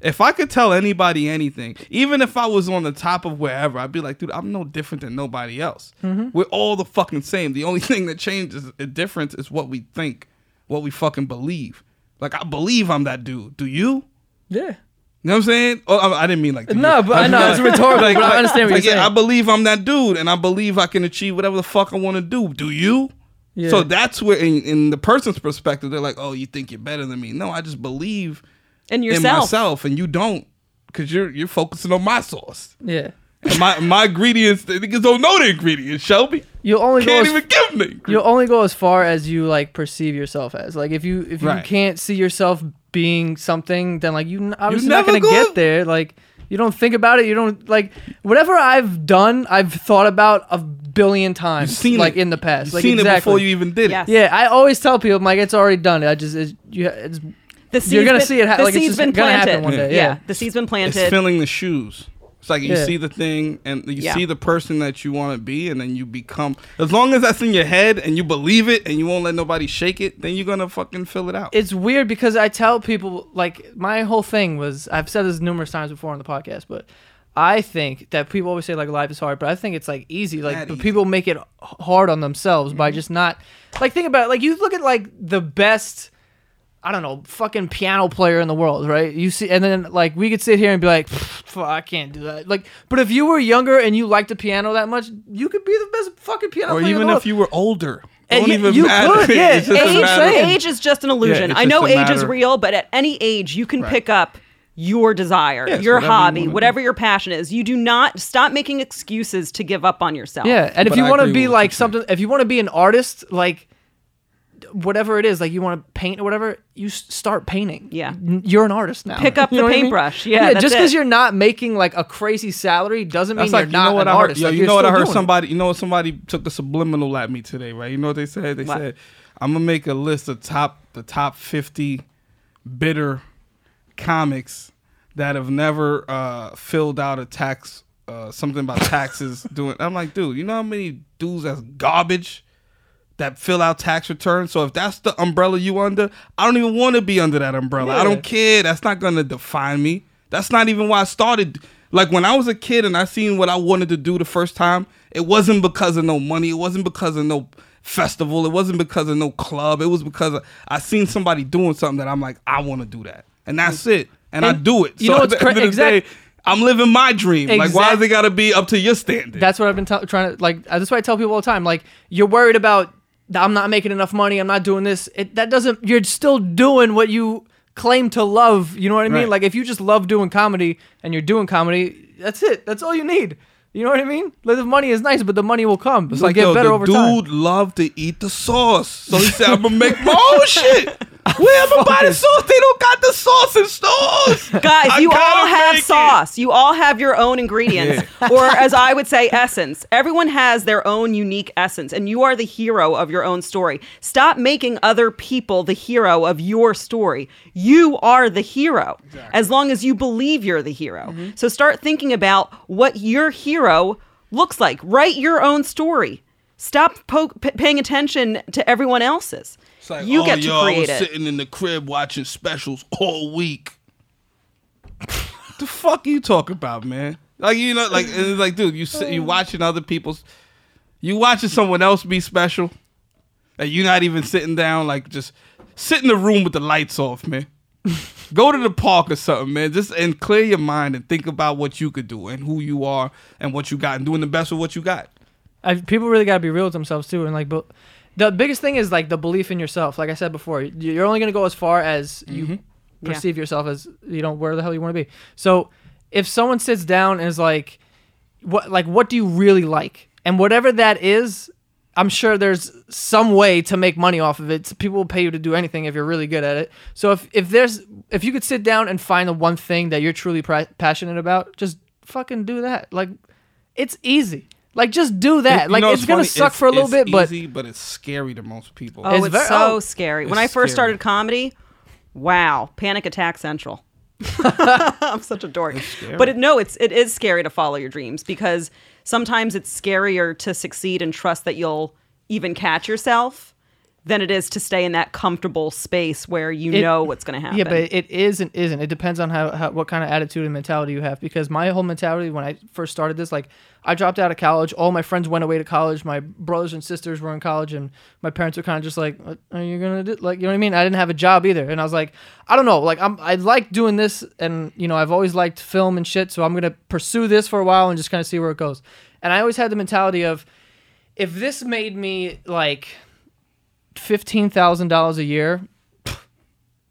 if I could tell anybody anything, even if I was on the top of wherever, I'd be like, dude, I'm no different than nobody else. Mm-hmm. We're all the fucking same. The only thing that changes, the difference, is what we think, what we fucking believe. Like I believe I'm that dude. Do you? Yeah. You know what I'm saying? Oh, I, I didn't mean like. No, but I know, it's rhetorical, but I understand what like, you're yeah, I believe I'm that dude, and I believe I can achieve whatever the fuck I want to do. Do you? Yeah. So that's where, in, in the person's perspective, they're like, "Oh, you think you're better than me?" No, I just believe and in yourself. myself, and you don't, because you're you're focusing on my sauce. Yeah. And my my ingredients, the niggas don't know the ingredients. Shelby You'll only go can't as, even give them. the ingredients. you'll only go as far as you like perceive yourself as. Like if you if you Right. can't see yourself being something, then like you n- obviously not never gonna go- get there. Like you don't think about it. You don't like whatever I've done. I've thought about a billion times. You've seen like it. in the past. You've like seen exactly. it before you even did Yes. it. Yeah, I always tell people, I'm like, it's already done. I just, it's, you, it's, The seed's You're gonna been- see it ha- the like, it's seed's just been gonna happen planted. one day, yeah. the seed's been planted. It's filling the shoes. It's like you Yeah. see the thing and you Yeah. see the person that you want to be, and then you become. As long as that's in your head and you believe it and you won't let nobody shake it, then you're gonna fucking fill it out. it's weird because I tell people like my whole thing was I've said this numerous times before on the podcast, but I think that people always say like life is hard, but I think it's like easy. Like, but easy. people make it hard on themselves by mm-hmm. just not like think about it. Like you look at like the best. I don't know, fucking piano player in the world, right? You see, and then like we could sit here and be like, "Pff, I can't do that. Like, but if you were younger and you liked the piano that much, you could be the best fucking piano or player. in even the if you were older, And don't you- even you matter. could, yeah. It's just a Age- age, is just an illusion. it's I know just a age is real, but at any age, you can Right. pick up your desire, Yes, your whatever hobby, wanna do. whatever your passion is. You do not stop making excuses to give up on yourself. Yeah, and if you want to be like something, if you want to be an artist, like whatever it is, like you want to paint or whatever, you s- start painting. Yeah. You're an artist now. Pick up You the know what I mean? paintbrush. Yeah, yeah. that's just because it. you're not making like a crazy salary doesn't mean That's you're like you not know what an I heard. artist. Yo, Like, you you're know what I still heard doing it. somebody. You know what somebody took a subliminal at me today, right? You know what they said? They What? said, "I'm gonna make a list of top the top 50 bitter comics that have never uh, filled out a tax uh, something about taxes doing." I'm like, dude, you know how many dudes that's garbage that fill out tax returns. So if that's the umbrella you under, I don't even want to be under that umbrella. I don't care. That's not gonna define me. That's not even why I started. Like when I was a kid and I seen what I wanted to do the first time, it wasn't because of no money. It wasn't because of no festival. It wasn't because of no club. It was because I seen somebody doing something that I'm like, I want to do that, and that's it. And, I do it. you so know what's the end cra- of the day, exact- I'm living my dream. Like, why does it got to be up to your standard? That's what I've been tell trying to like. That's what I tell people all the time. Like you're worried about I'm not making enough money. I'm not doing this. It that doesn't. You're still doing what you claim to love. You know what I mean? Right. Like if you just love doing comedy and you're doing comedy, that's it. That's all you need. You know what I mean? Like the money is nice, but the money will come. It's like get yo, better the over dude time. loved to eat the sauce, so he said, "I'm gonna make my own shit." Where am I the sauce? They don't got the sauce in stores. Guys, I you all have make it. sauce. You all have your own ingredients, or as I would say, essence. Everyone has their own unique essence, and you are the hero of your own story. Stop making other people the hero of your story. You are the hero, as long as you believe you're the hero. Mm-hmm. So start thinking about what your hero looks like. Write your own story. Stop po- p- paying attention to everyone else's. It's like, you oh, get to yo, create I was it. sitting in the crib watching specials all week. the fuck are you talking about, man? Like you know, like it's like, dude, you sit, you watching other people's, you watching someone else be special. and you're not even sitting down, like just sit in the room with the lights off, man. Go to the park or something, man. Just and clear your mind and think about what you could do and who you are and what you got and doing the best with what you got. I, people really got to be real with themselves too, and like, but the biggest thing is like the belief in yourself. Like I said before, you're only gonna go as far as you mm-hmm. Yeah. perceive yourself as you know where the hell you want to be. So if someone sits down and is like, what like what do you really like, and whatever that is. I'm sure there's some way to make money off of it. People will pay you to do anything if you're really good at it. So if, if there's if you could sit down and find the one thing that you're truly pri- passionate about, just fucking do that. Like it's easy. Like just do that. You like know it's what's gonna funny? suck It's- for a little it's bit, but easy, but it's scary to most people. Oh, It's it's, ver- so oh, scary. When I first scary. started comedy, wow, panic attack central. I'm such a dork. But it, no, it's it is scary to follow your dreams because sometimes it's scarier to succeed and trust that you'll even catch yourself than it is to stay in that comfortable space where you It- know what's going to happen. Yeah, but it is and isn't. It depends on how, how what kind of attitude and mentality you have. Because my whole mentality when I first started this, like I dropped out of college. All my friends went away to college. My brothers and sisters were in college, and my parents were kind of just like, "What are you gonna do?" Like, you know what I mean? I didn't have a job either, and I was like, I don't know. Like, I'm I like doing this, and you know, I've always liked film and shit. So I'm gonna pursue this for a while and just kind of see where it goes. And I always had the mentality of, if this made me like fifteen thousand dollars a year,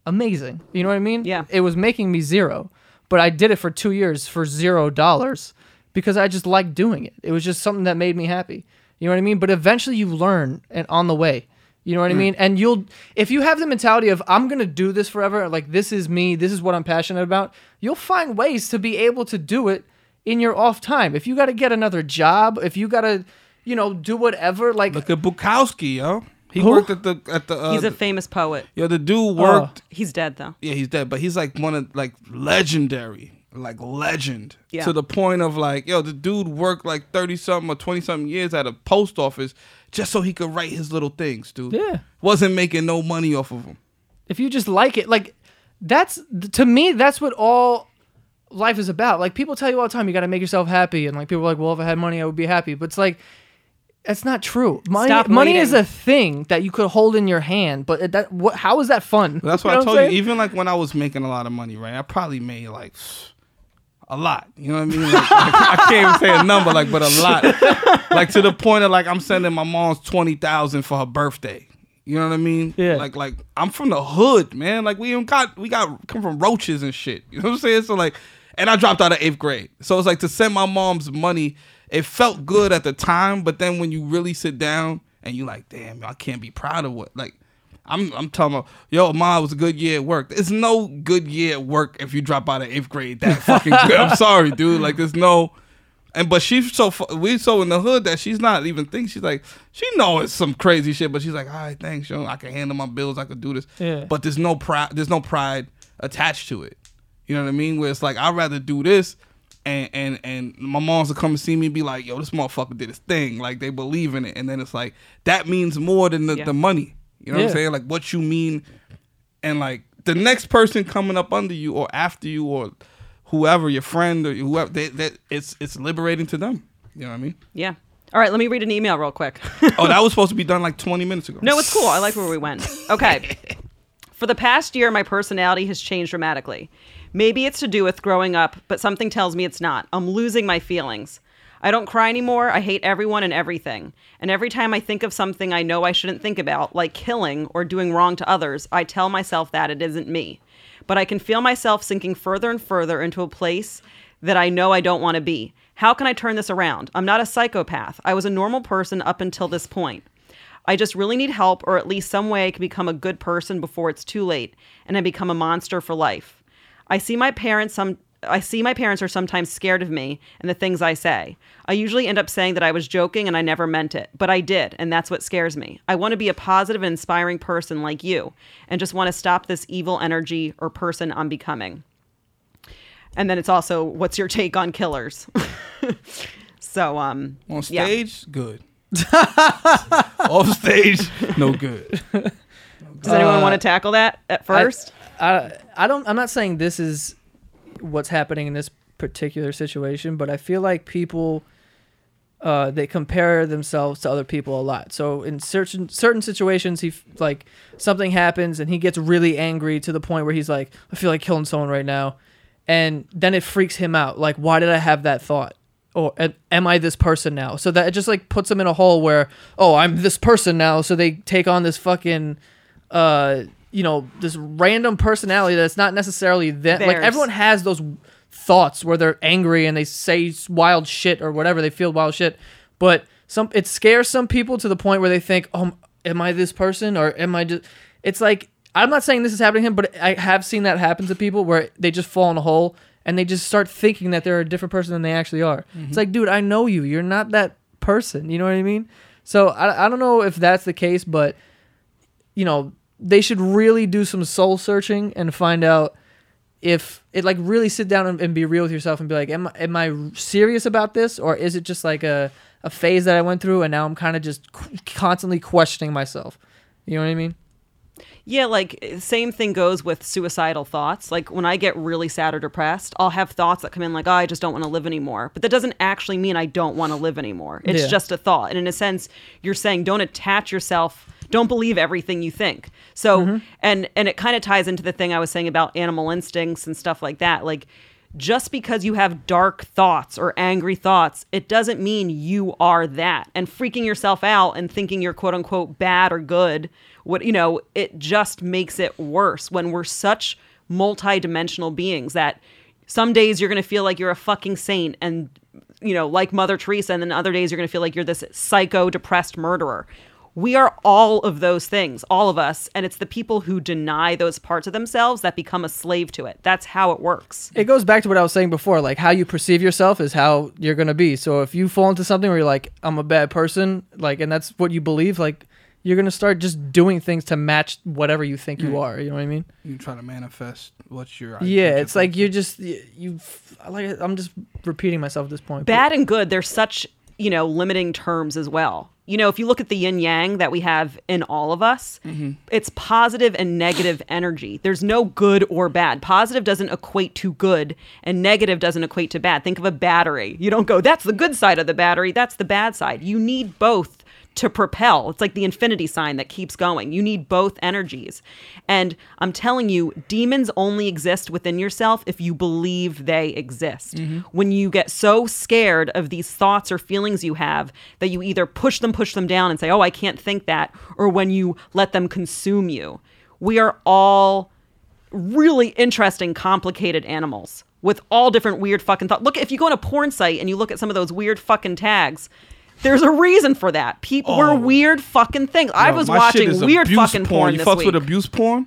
amazing. You know what I mean? Yeah. It was making me zero, but I did it for two years for zero dollars because I just liked doing it. It was just something that made me happy. You know what I mean? But eventually you learn and on the way. You know what I mm. mean? And you'll if you have the mentality of I'm gonna do this forever, like this is me, this is what I'm passionate about, you'll find ways to be able to do it in your off time. If you gotta get another job, if you gotta, you know, do whatever, like Look at Bukowski, yo. He Who? worked at the at the. Uh, He's a famous poet. yo, the dude worked. He's dead though. Yeah, he's dead, but he's like one of like legendary, like legend Yeah. to the point of like, yo, the dude worked like thirty something or twenty something years at a post office just so he could write his little things, dude. Yeah. wasn't making no money off of them. if you just like it like that's to me that's what all life is about like people tell you all the time you got to make yourself happy and like people are like well if i had money i would be happy but it's like that's not true money, Stop money is a thing that you could hold in your hand but it- that what how is that fun That's You what know I told I'm you. Even like when I was making a lot of money, right? I probably made like a lot. You know what I mean? Like, like, I can't even say a number, like, but a lot. like to the point of like I'm sending my mom's twenty thousand for her birthday. You know what I mean? Yeah. Like like I'm from the hood, man. Like we even got we got come from roaches and shit. You know what I'm saying? So like, and I dropped out of eighth grade. So it's like to send my mom's money. It felt good at the time, but then when you really sit down and you like, damn, I can't be proud of what like. I'm I'm talking about, yo, mom, it was a good year at work. There's no good year at work if you drop out of eighth grade. That fucking good. I'm sorry, dude. Like, there's no, and but she's so we so in the hood that she's not even think she's like she know it's some crazy shit, but she's like, all right, thanks, yo, I can handle my bills, I could do this. Yeah. But there's no pride, there's no pride attached to it. You know what I mean? Where it's like I'd rather do this. And, and and my mom's will come and see me and be like, yo, this motherfucker did his thing. Like they believe in it. And then it's like that means more than the, Yeah. the money. You know what I'm saying? Like what you mean and like the next person coming up under you or after you or whoever your friend or whoever they, that it's it's liberating to them you know what i mean Yeah. All right, let me read an email real quick. oh that was supposed to be done like 20 minutes ago No, it's cool. I like where we went. Okay. For the past year, my personality has changed dramatically. Maybe it's to do with growing up, but something tells me it's not. I'm losing my feelings. I don't cry anymore. I hate everyone and everything. And every time I think of something I know I shouldn't think about, like killing or doing wrong to others, I tell myself that it isn't me. But I can feel myself sinking further and further into a place that I know I don't want to be. How can I turn this around? I'm not a psychopath. I was a normal person up until this point. I just really need help, or at least some way I can become a good person before it's too late and I become a monster for life. I see my parents some I see my parents are sometimes scared of me and the things I say. I usually end up saying that I was joking and I never meant it, but I did, and that's what scares me. I want to be a positive and inspiring person like you and just want to stop this evil energy or person I'm becoming. And then it's also what's your take on killers? so um on yeah. stage good off stage no good Does anyone want to tackle that at first? I, I don't I'm not saying this is what's happening in this particular situation, but I feel like people uh, they compare themselves to other people a lot. So in certain certain situations, he like something happens and he gets really angry to the point where he's like, I feel like killing someone right now, and then it freaks him out. Like, why did I have that thought? Or am I this person now? So that it just like puts them in a hole where, oh, I'm this person now. So they take on this fucking, uh, you know, this random personality that's not necessarily them. Like everyone has those thoughts where they're angry and they say wild shit or whatever. They feel wild shit. But some it scares some people to the point where they think oh am i this person or am i just it's like i'm not saying this is happening to him but i have seen that happen to people where they just fall in a hole and they just start thinking that they're a different person than they actually are. It's like dude i know you. You're not that person. You know what i mean? So i, I don't know if that's the case but you know they should really do some soul searching and find out if it like really sit down and, and be real with yourself and be like am, I- am i serious about this or is it just like a, a phase that i went through and now i'm kind of just c- constantly questioning myself you know what i mean Yeah, like same thing goes with suicidal thoughts. Like when I get really sad or depressed, I'll have thoughts that come in like, "Oh, I just don't want to live anymore." But that doesn't actually mean I don't want to live anymore. It's Yeah. just a thought. And in a sense, you're saying don't attach yourself, don't believe everything you think. So, mm-hmm. and and it kind of ties into the thing I was saying about animal instincts and stuff like that. Like just because you have dark thoughts or angry thoughts, it doesn't mean you are that. And freaking yourself out and thinking you're quote unquote bad or good, what you know, it just makes it worse when we're such multi-dimensional beings that some days you're going to feel like you're a fucking saint and you know, like Mother Teresa and then other days you're going to feel like you're this psycho depressed murderer. We are all of those things, all of us, and it's the people who deny those parts of themselves that become a slave to it. That's how it works. it goes back to what i was saying before like how you perceive yourself is how you're gonna be so if you fall into something where you're like i'm a bad person like and that's what you believe like you're gonna start just doing things to match whatever you think you mm. are you know what i mean You try to manifest what you're. yeah it's like you're just you, you like i'm just repeating myself at this point but- bad and good they're such you know limiting terms as well. You know if you look at the yin yang that we have in all of us mm-hmm. it's positive and negative energy. There's no good or bad. Positive doesn't equate to good and negative doesn't equate to bad. Think of a battery. You don't go that's the good side of the battery that's the bad side. You need both to propel. It's like the infinity sign that keeps going. You need both energies. And I'm telling you, demons only exist within yourself if you believe they exist. Mm-hmm. When you get so scared of these thoughts or feelings you have that you either push them, push them down and say, oh, I can't think that, or when you let them consume you. We are all really interesting, complicated animals with all different weird fucking thoughts. Look, if you go on a porn site and you look at some of those weird fucking tags, there's a reason for that. People we're oh. weird fucking things. I was watching weird fucking porn. porn You this fucks week. with abuse porn?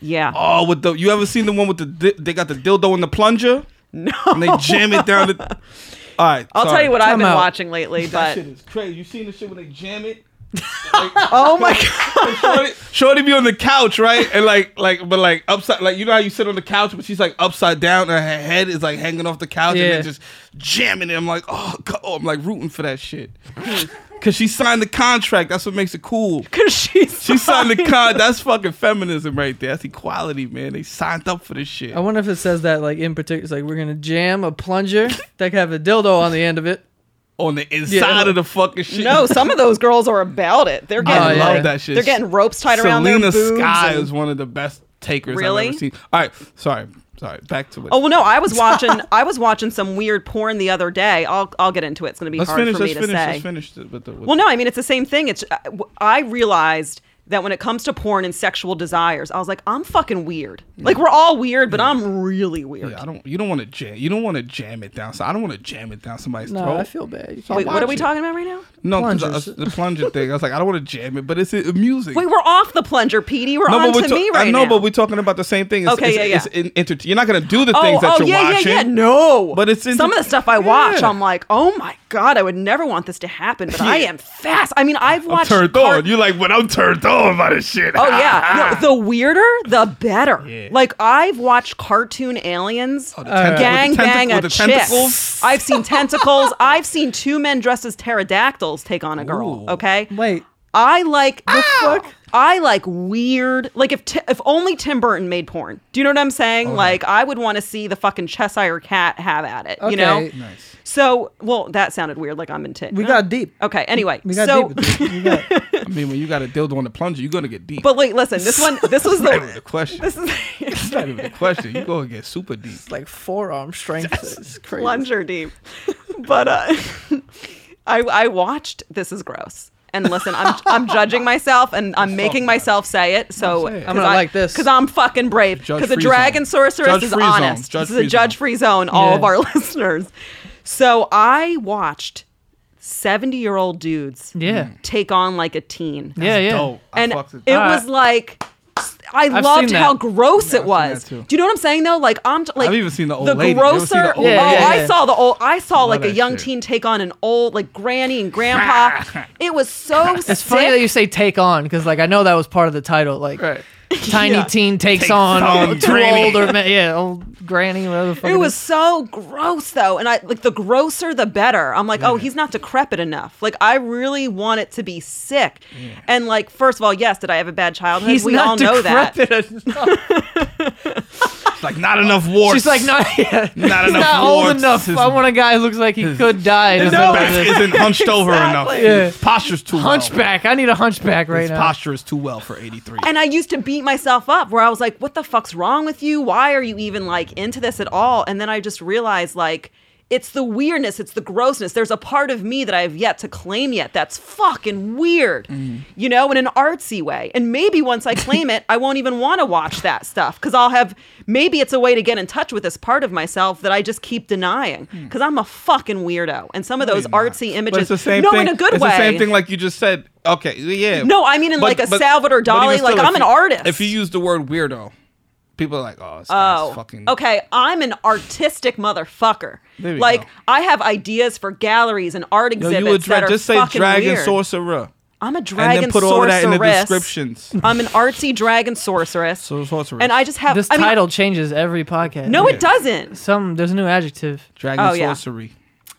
yeah. Oh, with the you ever seen the one with the they got the dildo in the plunger? No. And they jam it down the. All right. I'll sorry. tell you what I've been out. watching lately, But That shit is crazy. You seen the shit when they jam it? oh my god. Shorty, Shorty be on the couch, right? And like, like, but like upside, like you know how you sit on the couch, but she's like upside down, and her head is like hanging off the couch, Yeah. and then just jamming it. I'm like, oh, God. oh, I'm like rooting for that shit, cause she signed the contract. That's what makes it cool. Cause she's She signed the con. That's fucking feminism right there. That's equality, man. They signed up for this shit. I wonder if it says that like in particular. It's like we're gonna jam a plunger that can have a dildo on the end of it. On the inside Yeah. of the fucking shit. No, some of those girls are about it. They're getting I like, love that shit. They're getting ropes tied around Selena their boobs. Selena Sky and- is one of the best takers Really? I've ever seen. All right, sorry, sorry. Back to it. Oh well, no, I was watching. I was watching some weird porn the other day. I'll I'll get into it. It's going to be let's hard finish. for me Let's to finish. say. Let's finish the, with the, with Well, no, I mean it's the same thing. It's uh, I realized that when it comes to porn and sexual desires, I was like, I'm fucking weird. Like we're all weird, but I'm really weird. Yeah, I don't. You don't want to jam. You don't want to jam it down. So I don't want to jam it down somebody's No, throat. I feel bad. Wait, what are we it. talking about right now? no, 'cause I- the plunger thing. I was like, I don't want to jam it, but it's amusing. Wait, we're off the plunger, Petey. We're no, on but to we're me ta- right I know, now. but we're talking about the same thing. It's, Okay, it's, yeah, yeah. It's in, enter- you're not gonna do the oh, things that oh you're yeah, watching. yeah, yeah. No, But it's some of the stuff I watch. Yeah. I'm like, oh my god, I would never want this to happen, but I am fast. I mean, I've I'm watched. turned car- on. You like when I'm turned on by this shit. Oh yeah, no, the weirder the better. Yeah. Like I've watched cartoon aliens Oh, the tentac- gang with the tentac- bang a the chick. tentacles? I've seen tentacles. I've seen two men dressed as pterodactyls take on a girl. Ooh. Okay, Wait, I like the fuck. I like weird. Like if Ti- if only Tim Burton made porn. Do you know what I'm saying? Like I would want to see the fucking Cheshire Cat have at it. You know. Nice. So well, that sounded weird. Like I'm in tit. We got deep. Okay. Anyway, We got so deep. With. We got, I mean, when you got a dildo on the plunger, you're gonna get deep. but wait, listen, this one, this was not even the the. question. This is It's not even the question. You gonna get super deep. like forearm strength. It's crazy. plunger deep. But uh, I I watched. This is gross. And listen, I'm I'm judging myself and I'm making myself say it. So say it. I'm gonna like this. because I'm fucking brave. Because a dragon zone. sorceress Judge is free zone. honest. Judge this is a judge zone. free zone. All Yeah. of our listeners. So I watched seventy year old dudes Yeah. Mm. take on like a teen. Yeah, yeah. Dope. I and fucks with it that. was like I I've loved seen how that. gross Yeah, it I've was. seen that too. Do you know what I'm saying though? Like I'm t- like I've even seen the old the lady. You ever seen grosser. the old oh, lady? Yeah, I yeah. saw the old. I saw like a that young shit. teen take on an old like granny and grandpa. it was so. It's funny that you say take on because like I know that was part of the title. Like Right. tiny Yeah. teen takes on, on too granny. old or ma- yeah old granny whatever. It was so gross though, and I like the grosser the better. I'm like, oh, he's not decrepit enough. Like I really want it to be sick. And like, first of all, yes, did I have a bad childhood? He's we not all know that. enough. It's like not enough warts. She's like not yeah. Not He's enough not old enough. His- I want a guy who looks like he could die. in His the middle of back this. isn't hunched over enough. Yeah. His posture's too well. Hunchback. I need a hunchback right His now. posture is too well for 83. And I used to beat myself up where I was like, what the fuck's wrong with you? Why are you even like into this at all? And then I just realized like it's the weirdness, it's the grossness. There's a part of me that I have yet to claim yet that's fucking weird, mm-hmm. you know, in an artsy way. And maybe once I claim it, I won't even want to watch that stuff because I'll have maybe it's a way to get in touch with this part of myself that I just keep denying hmm. because I'm a fucking weirdo. And some of those not. artsy images, But it's the same no, thing. in a good it's way. the same thing like you just said. Okay, yeah. No, I mean in like a Salvador Dali, like, if I'm an artist. If you use the word weirdo, people are like, oh, this guy's Oh, fucking. okay. I'm an artistic motherfucker. There we like go. I have ideas for galleries and art Yo, exhibits you would dra- that are just say fucking dragon weird. sorcerer. I'm a And dragon then put all of that in the descriptions. I'm an artsy dragon sorceress. So sorceress. and I just have This I mean, title changes every podcast. No, it doesn't. Some there's a new adjective. Dragon Oh, yeah. sorcery.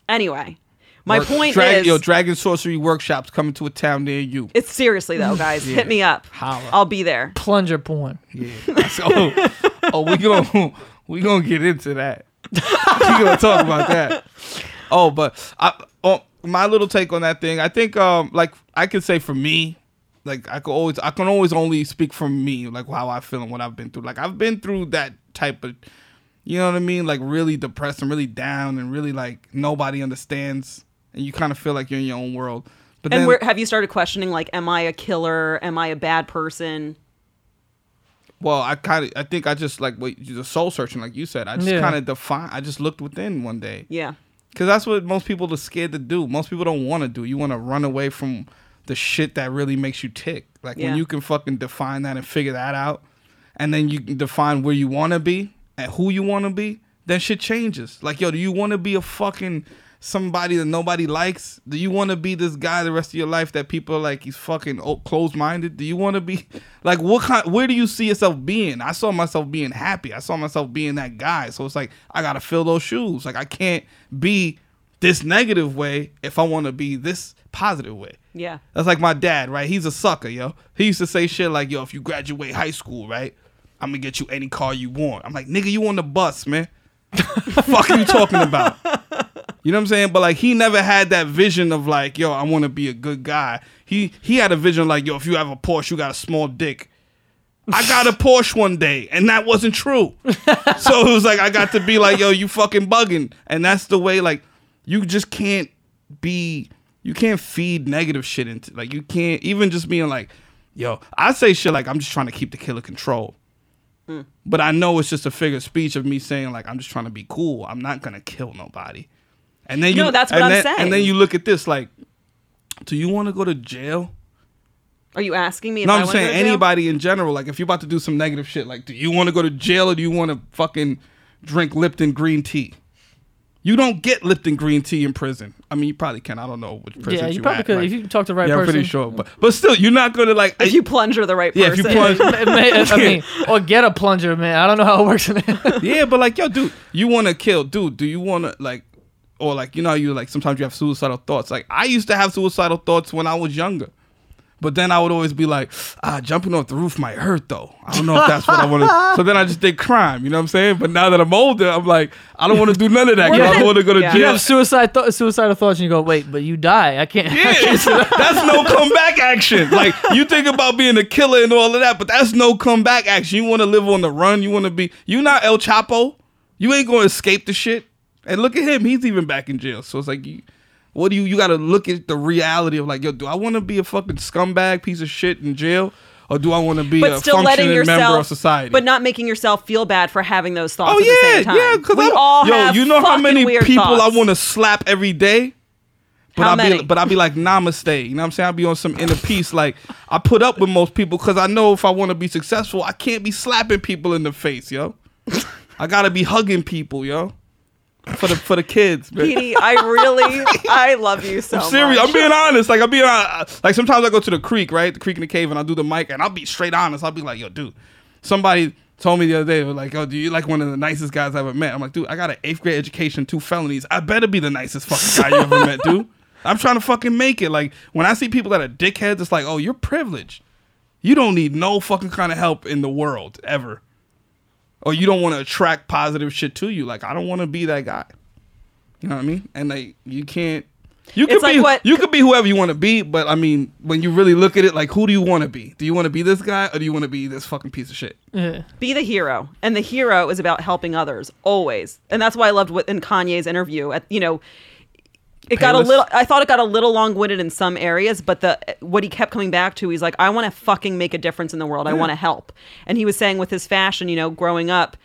Anyway, my Work- point Drag- is yo, dragon sorcery workshops coming to a town near you. it's seriously though, guys. Hit me up. Holla. I'll be there. Plunger porn. Yeah. So, oh, we gonna we gonna get into that. we gonna talk about that. Oh, but I, oh, my little take on that thing. I think, um, like I could say for me, like I could always, I can always only speak for me, like how I feel and what I've been through. Like I've been through that type of, you know what I mean, like really depressed and really down and really like nobody understands, and you kind of feel like you're in your own world. But And then, where have you started questioning like, am I a killer? Am I a bad person? Well, I kind of, I think I just like what the soul searching, like you said. I just Yeah. kind of define. I just looked within one day Yeah. because that's what most people are scared to do. Most people don't want to do. You want to run away from the shit that really makes you tick. Like Yeah. when you can fucking define that and figure that out, and then you can define where you want to be and who you want to be. Then shit changes. Like yo, do you want to be a fucking somebody that nobody likes? Do you want to be this guy the rest of your life that people are like he's fucking closed minded? Do you want to be like what kind? Where do you see yourself being? I saw myself being happy. I saw myself being that guy. So it's like I gotta fill those shoes. Like I can't be this negative way if I want to be this positive way. Yeah. That's like my dad, right? He's a sucker, yo. He used to say shit like, yo, if you graduate high school, right, I'm gonna get you any car you want. I'm like, nigga, you on the bus, man. Fuck are you talking about? You know what I'm saying? But like he never had that vision of like, yo, I want to be a good guy. He he had a vision like, yo, if you have a Porsche, you got a small dick. I got a Porsche one day, and that wasn't true. so it was like I got to be like, yo, you fucking bugging, and that's the way. Like, you just can't be, you can't feed negative shit into. Like, you can't even just being like, yo, I say shit like I'm just trying to keep the killer control. Hmm. But I know it's just a figure of speech of me saying like I'm just trying to be cool. I'm not gonna kill nobody. And then you No, that's what I'm then, saying. And then you look at this like, do you want to go to jail? Are you asking me No, I I'm wanna go saying jail? anybody in general. Like, if you're about to do some negative shit, like, do you want to go to jail or do you want to fucking drink Lipton green tea? You don't get Lipton green tea in prison. I mean, you probably can. I don't know which prison. Yeah, you you probably at, could like- if you talk to the right yeah, I'm person. pretty sure. But but still, you're not gonna like. If you plunger the right yeah, person. if you plunge. It may- I mean, or get a plunger, man. I don't know how it works, man. yeah, but like, yo, dude, you want to kill, dude? Do you want to like, or like, you know, you like sometimes you have suicidal thoughts. Like, I used to have suicidal thoughts when I was younger, But then I would always be like, ah, jumping off the roof might hurt though. I don't know if that's what I want to. So then I just did crime. You know what I'm saying? But now that I'm older, I'm like, I don't want to do none of that that. 'cause I don't want to go to Yeah. You jail. have suicide th- suicidal thoughts, and you go, "Wait, but you die. I can't." Yeah, it's- that's no comeback action. Like you think about being a killer and all of that, but that's no comeback action. You want to live on the run. You want to be. You not El Chapo. You ain't going to escape the shit. And look at him. He's even back in jail. So it's like, you, what do you? You got to look at the reality of like, yo, do I want to be a fucking scumbag piece of shit in jail, or do I want to be but a still letting functioning member of society? but not making yourself feel bad for having those thoughts Oh at the yeah, same time. yeah. Because we all yo, have you know how many people thoughts. I want to slap every day. But I'll be, but I'll be like namaste. You know what I'm saying? I'll be on some inner peace. Like I put up with most people because I know if I want to be successful, I can't be slapping people in the face, yo. I gotta be hugging people, yo. For the for the kids, man. Petey, I really, I love you so I'm serious. much. I'm being honest. Like I'm being hon- like sometimes I go to the creek, right? The creek in the cave, and I'll do the mic, and I'll be straight honest. I'll be like, yo, dude. Somebody told me the other day, like, oh, do you like one of the nicest guys I ever met? I'm like, dude, I got an eighth grade education, two felonies. I better be the nicest fucking guy you ever met, dude. I'm trying to fucking make it. Like when I see people that are dickheads, it's like, oh, you're privileged. You don't need no fucking kind of help in the world ever. Or you don't want to attract positive shit to you. Like I don't want to be that guy. You know what I mean? And like you can't. You can like be what- you could be whoever you want to be, but I mean, when you really look at it, like who do you want to be? Do you want to be this guy or do you want to be this fucking piece of shit? Yeah. be the hero and the hero is about helping others always and that's why i loved what in kanye's interview at you know it got a little i thought it got a little long-winded in some areas but the what he kept coming back to he's like i want to fucking make a difference in the world. I want to help. And he was saying with his fashion you know growing up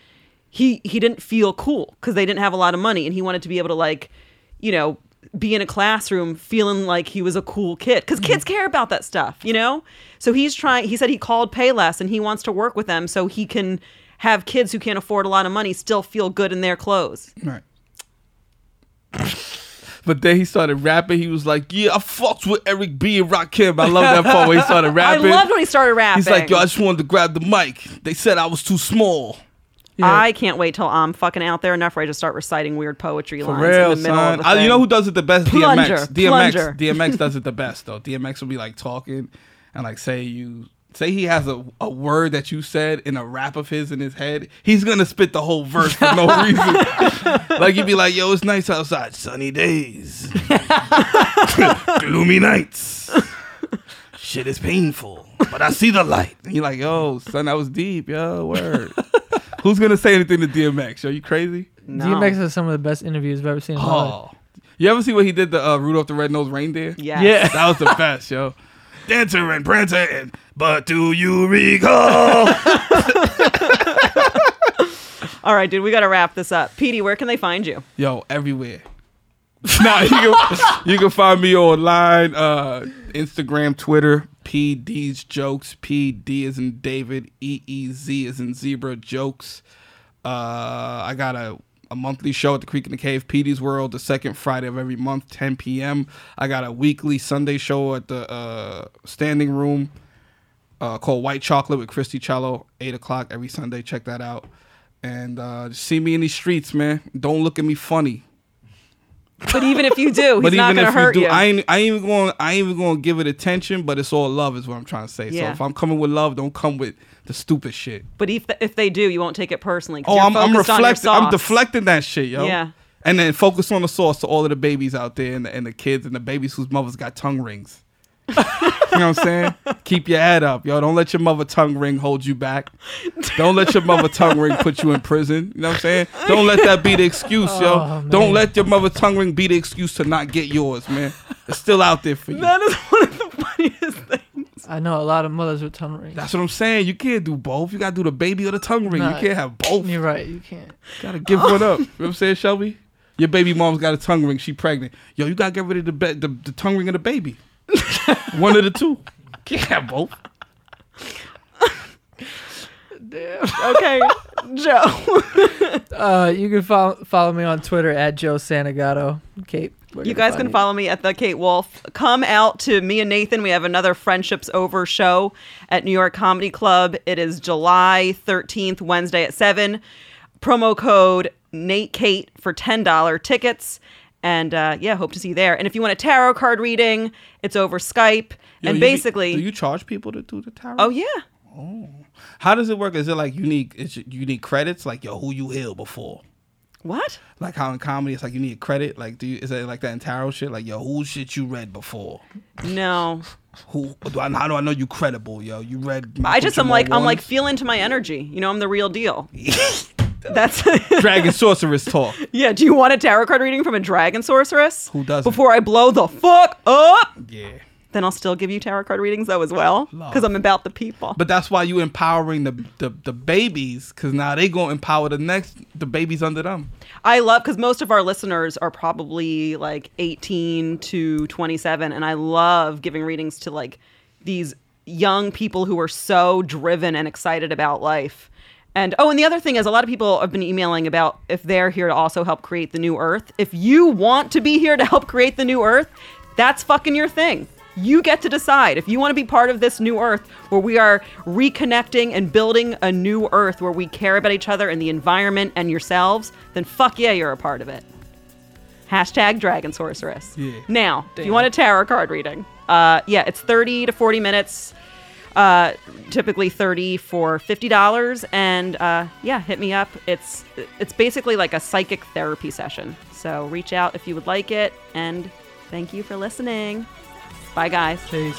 he he didn't feel cool because they didn't have a lot of money and he wanted to be able to like you know be in a classroom feeling like he was a cool kid because kids mm-hmm. care about that stuff you know? So he's trying he said he called payless and he wants to work with them so he can have kids who can't afford a lot of money still feel good in their clothes. Right. But then he started rapping. He was like, "Yeah, I fucked with Eric B and Rakim." I love that part where he started rapping. i loved when he started rapping He's like, "Yo, I just wanted to grab the mic. They said I was too small." I can't wait till I'm fucking out there enough where I just start reciting weird poetry lines real, in the middle of the I, you know who does it the best? Plunger, DMX. DMX. plunger. DMX does it the best though. DMX will be like talking and like say you say he has a, a word that you said in a rap of his in his head. He's gonna spit the whole verse for no reason. like you'd be like, "Yo, it's nice outside, sunny days, gloomy nights. Shit is painful, but I see the light." And you're like, "Yo, son, that was deep, yo, word." Who's gonna say anything to DMX? Are you crazy? No. DMX has some of the best interviews I've ever seen in my life. Oh, you ever see what he did to uh, Rudolph the Red-Nosed Reindeer? Yes. Yeah. that was the best, yo. Dancer and Prancer, and but do you recall? all right dude we gotta wrap this up Petey, where can they find you yo, everywhere. nah, you can, you can find me online, uh, Instagram, Twitter, PD's jokes. PD is in David, E E Z is in zebra jokes. Uh, I got a a monthly show at the Creek in the Cave, PD's World, the second Friday of every month, 10 p.m. I got a weekly Sunday show at the uh, Standing Room uh, called White Chocolate with Christi Chiello, 8 o'clock every Sunday. Check that out. And uh, see me in these streets, man. Don't look at me funny. but even if you do he's But not even gonna if you you, do, I ain't, I ain't even going, I ain't even going to give it attention. But it's all love, is what I'm trying to say. Yeah. So if I'm coming with love, don't come with the stupid shit. but if, if they do you won't take it personally. Oh, I'm, I'm focused on your reflecting. I'm deflecting that shit, yo. Yeah. And then focus on the source to all of the babies out there and the, and the kids and the babies whose mothers got tongue rings. You know what I'm saying? Keep your head up, yo. Don't let your mother tongue ring hold you back. Don't let your mother tongue ring put you in prison. You know what I'm saying? Don't let that be the excuse, yo. Oh, Don't let your mother tongue ring be the excuse to not get yours, man. It's still out there for you. that is one of the funniest things I know a lot of mothers with tongue rings. That's what I'm saying. You can't do both. You gotta do the baby or the tongue ring. Nah. You can't have both. You're right. You can't. Gotta give one up. You know what I'm saying, Shelby? Your baby mom's got a tongue ring. She pregnant. Yo, you gotta get rid of the be- the, the tongue ring of the baby. one of the two. Can't have both. okay joe Uh, you can follow follow me on Twitter at Joe Santagato. Kate, where You guys find can follow me at the Kate Wolf. Come out to me and Nathan. We have another Friendships Over show at New York Comedy Club. It is July 13th, Wednesday at 7. Promo code Nate Kate for $10 tickets. And uh, yeah, hope to see you there. And if you want a tarot card reading, it's over Skype. Yo, and you be- basically, do you charge people to do the tarot? oh yeah, Oh. How does it work? Is it like you need is you need credits? Like yo, who you heal before? what? Like how in comedy it's like you need a credit. Like do you is it like that in tarot shit? Like yo, who shit you read before? No, Who do I, how do I know you credible? Yo, you read. Michael I just I'm like I'm like feel into my energy. You know, I'm the real deal. That's Dragon Sorceress talk. yeah. Do you want a tarot card reading from a dragon sorceress? Who doesn't? Before I blow the fuck up, Yeah. then I'll still give you tarot card readings though as well because I'm about the people. But that's why you empowering the the, the babies, cause now they gonna empower the next the babies under them. I love because most of our listeners are probably like 18 to 27, and I love giving readings to like these young people who are so driven and excited about life. And oh, and the other thing is, a lot of people have been emailing about if they're here to also help create the new Earth. If you want to be here to help create the new Earth, that's fucking your thing. You get to decide if you want to be part of this new Earth where we are reconnecting and building a new Earth where we care about each other and the environment and yourselves, then fuck yeah, you're a part of it. Hashtag Dragon Sorceress. Yeah. Now, if you want a tarot card reading, uh, yeah, it's 30 to 40 minutes, uh, typically 30 for $50. And uh, yeah, hit me up. It's, it's basically like a psychic therapy session. So reach out if you would like it. And thank you for listening. Bye, guys. Peace.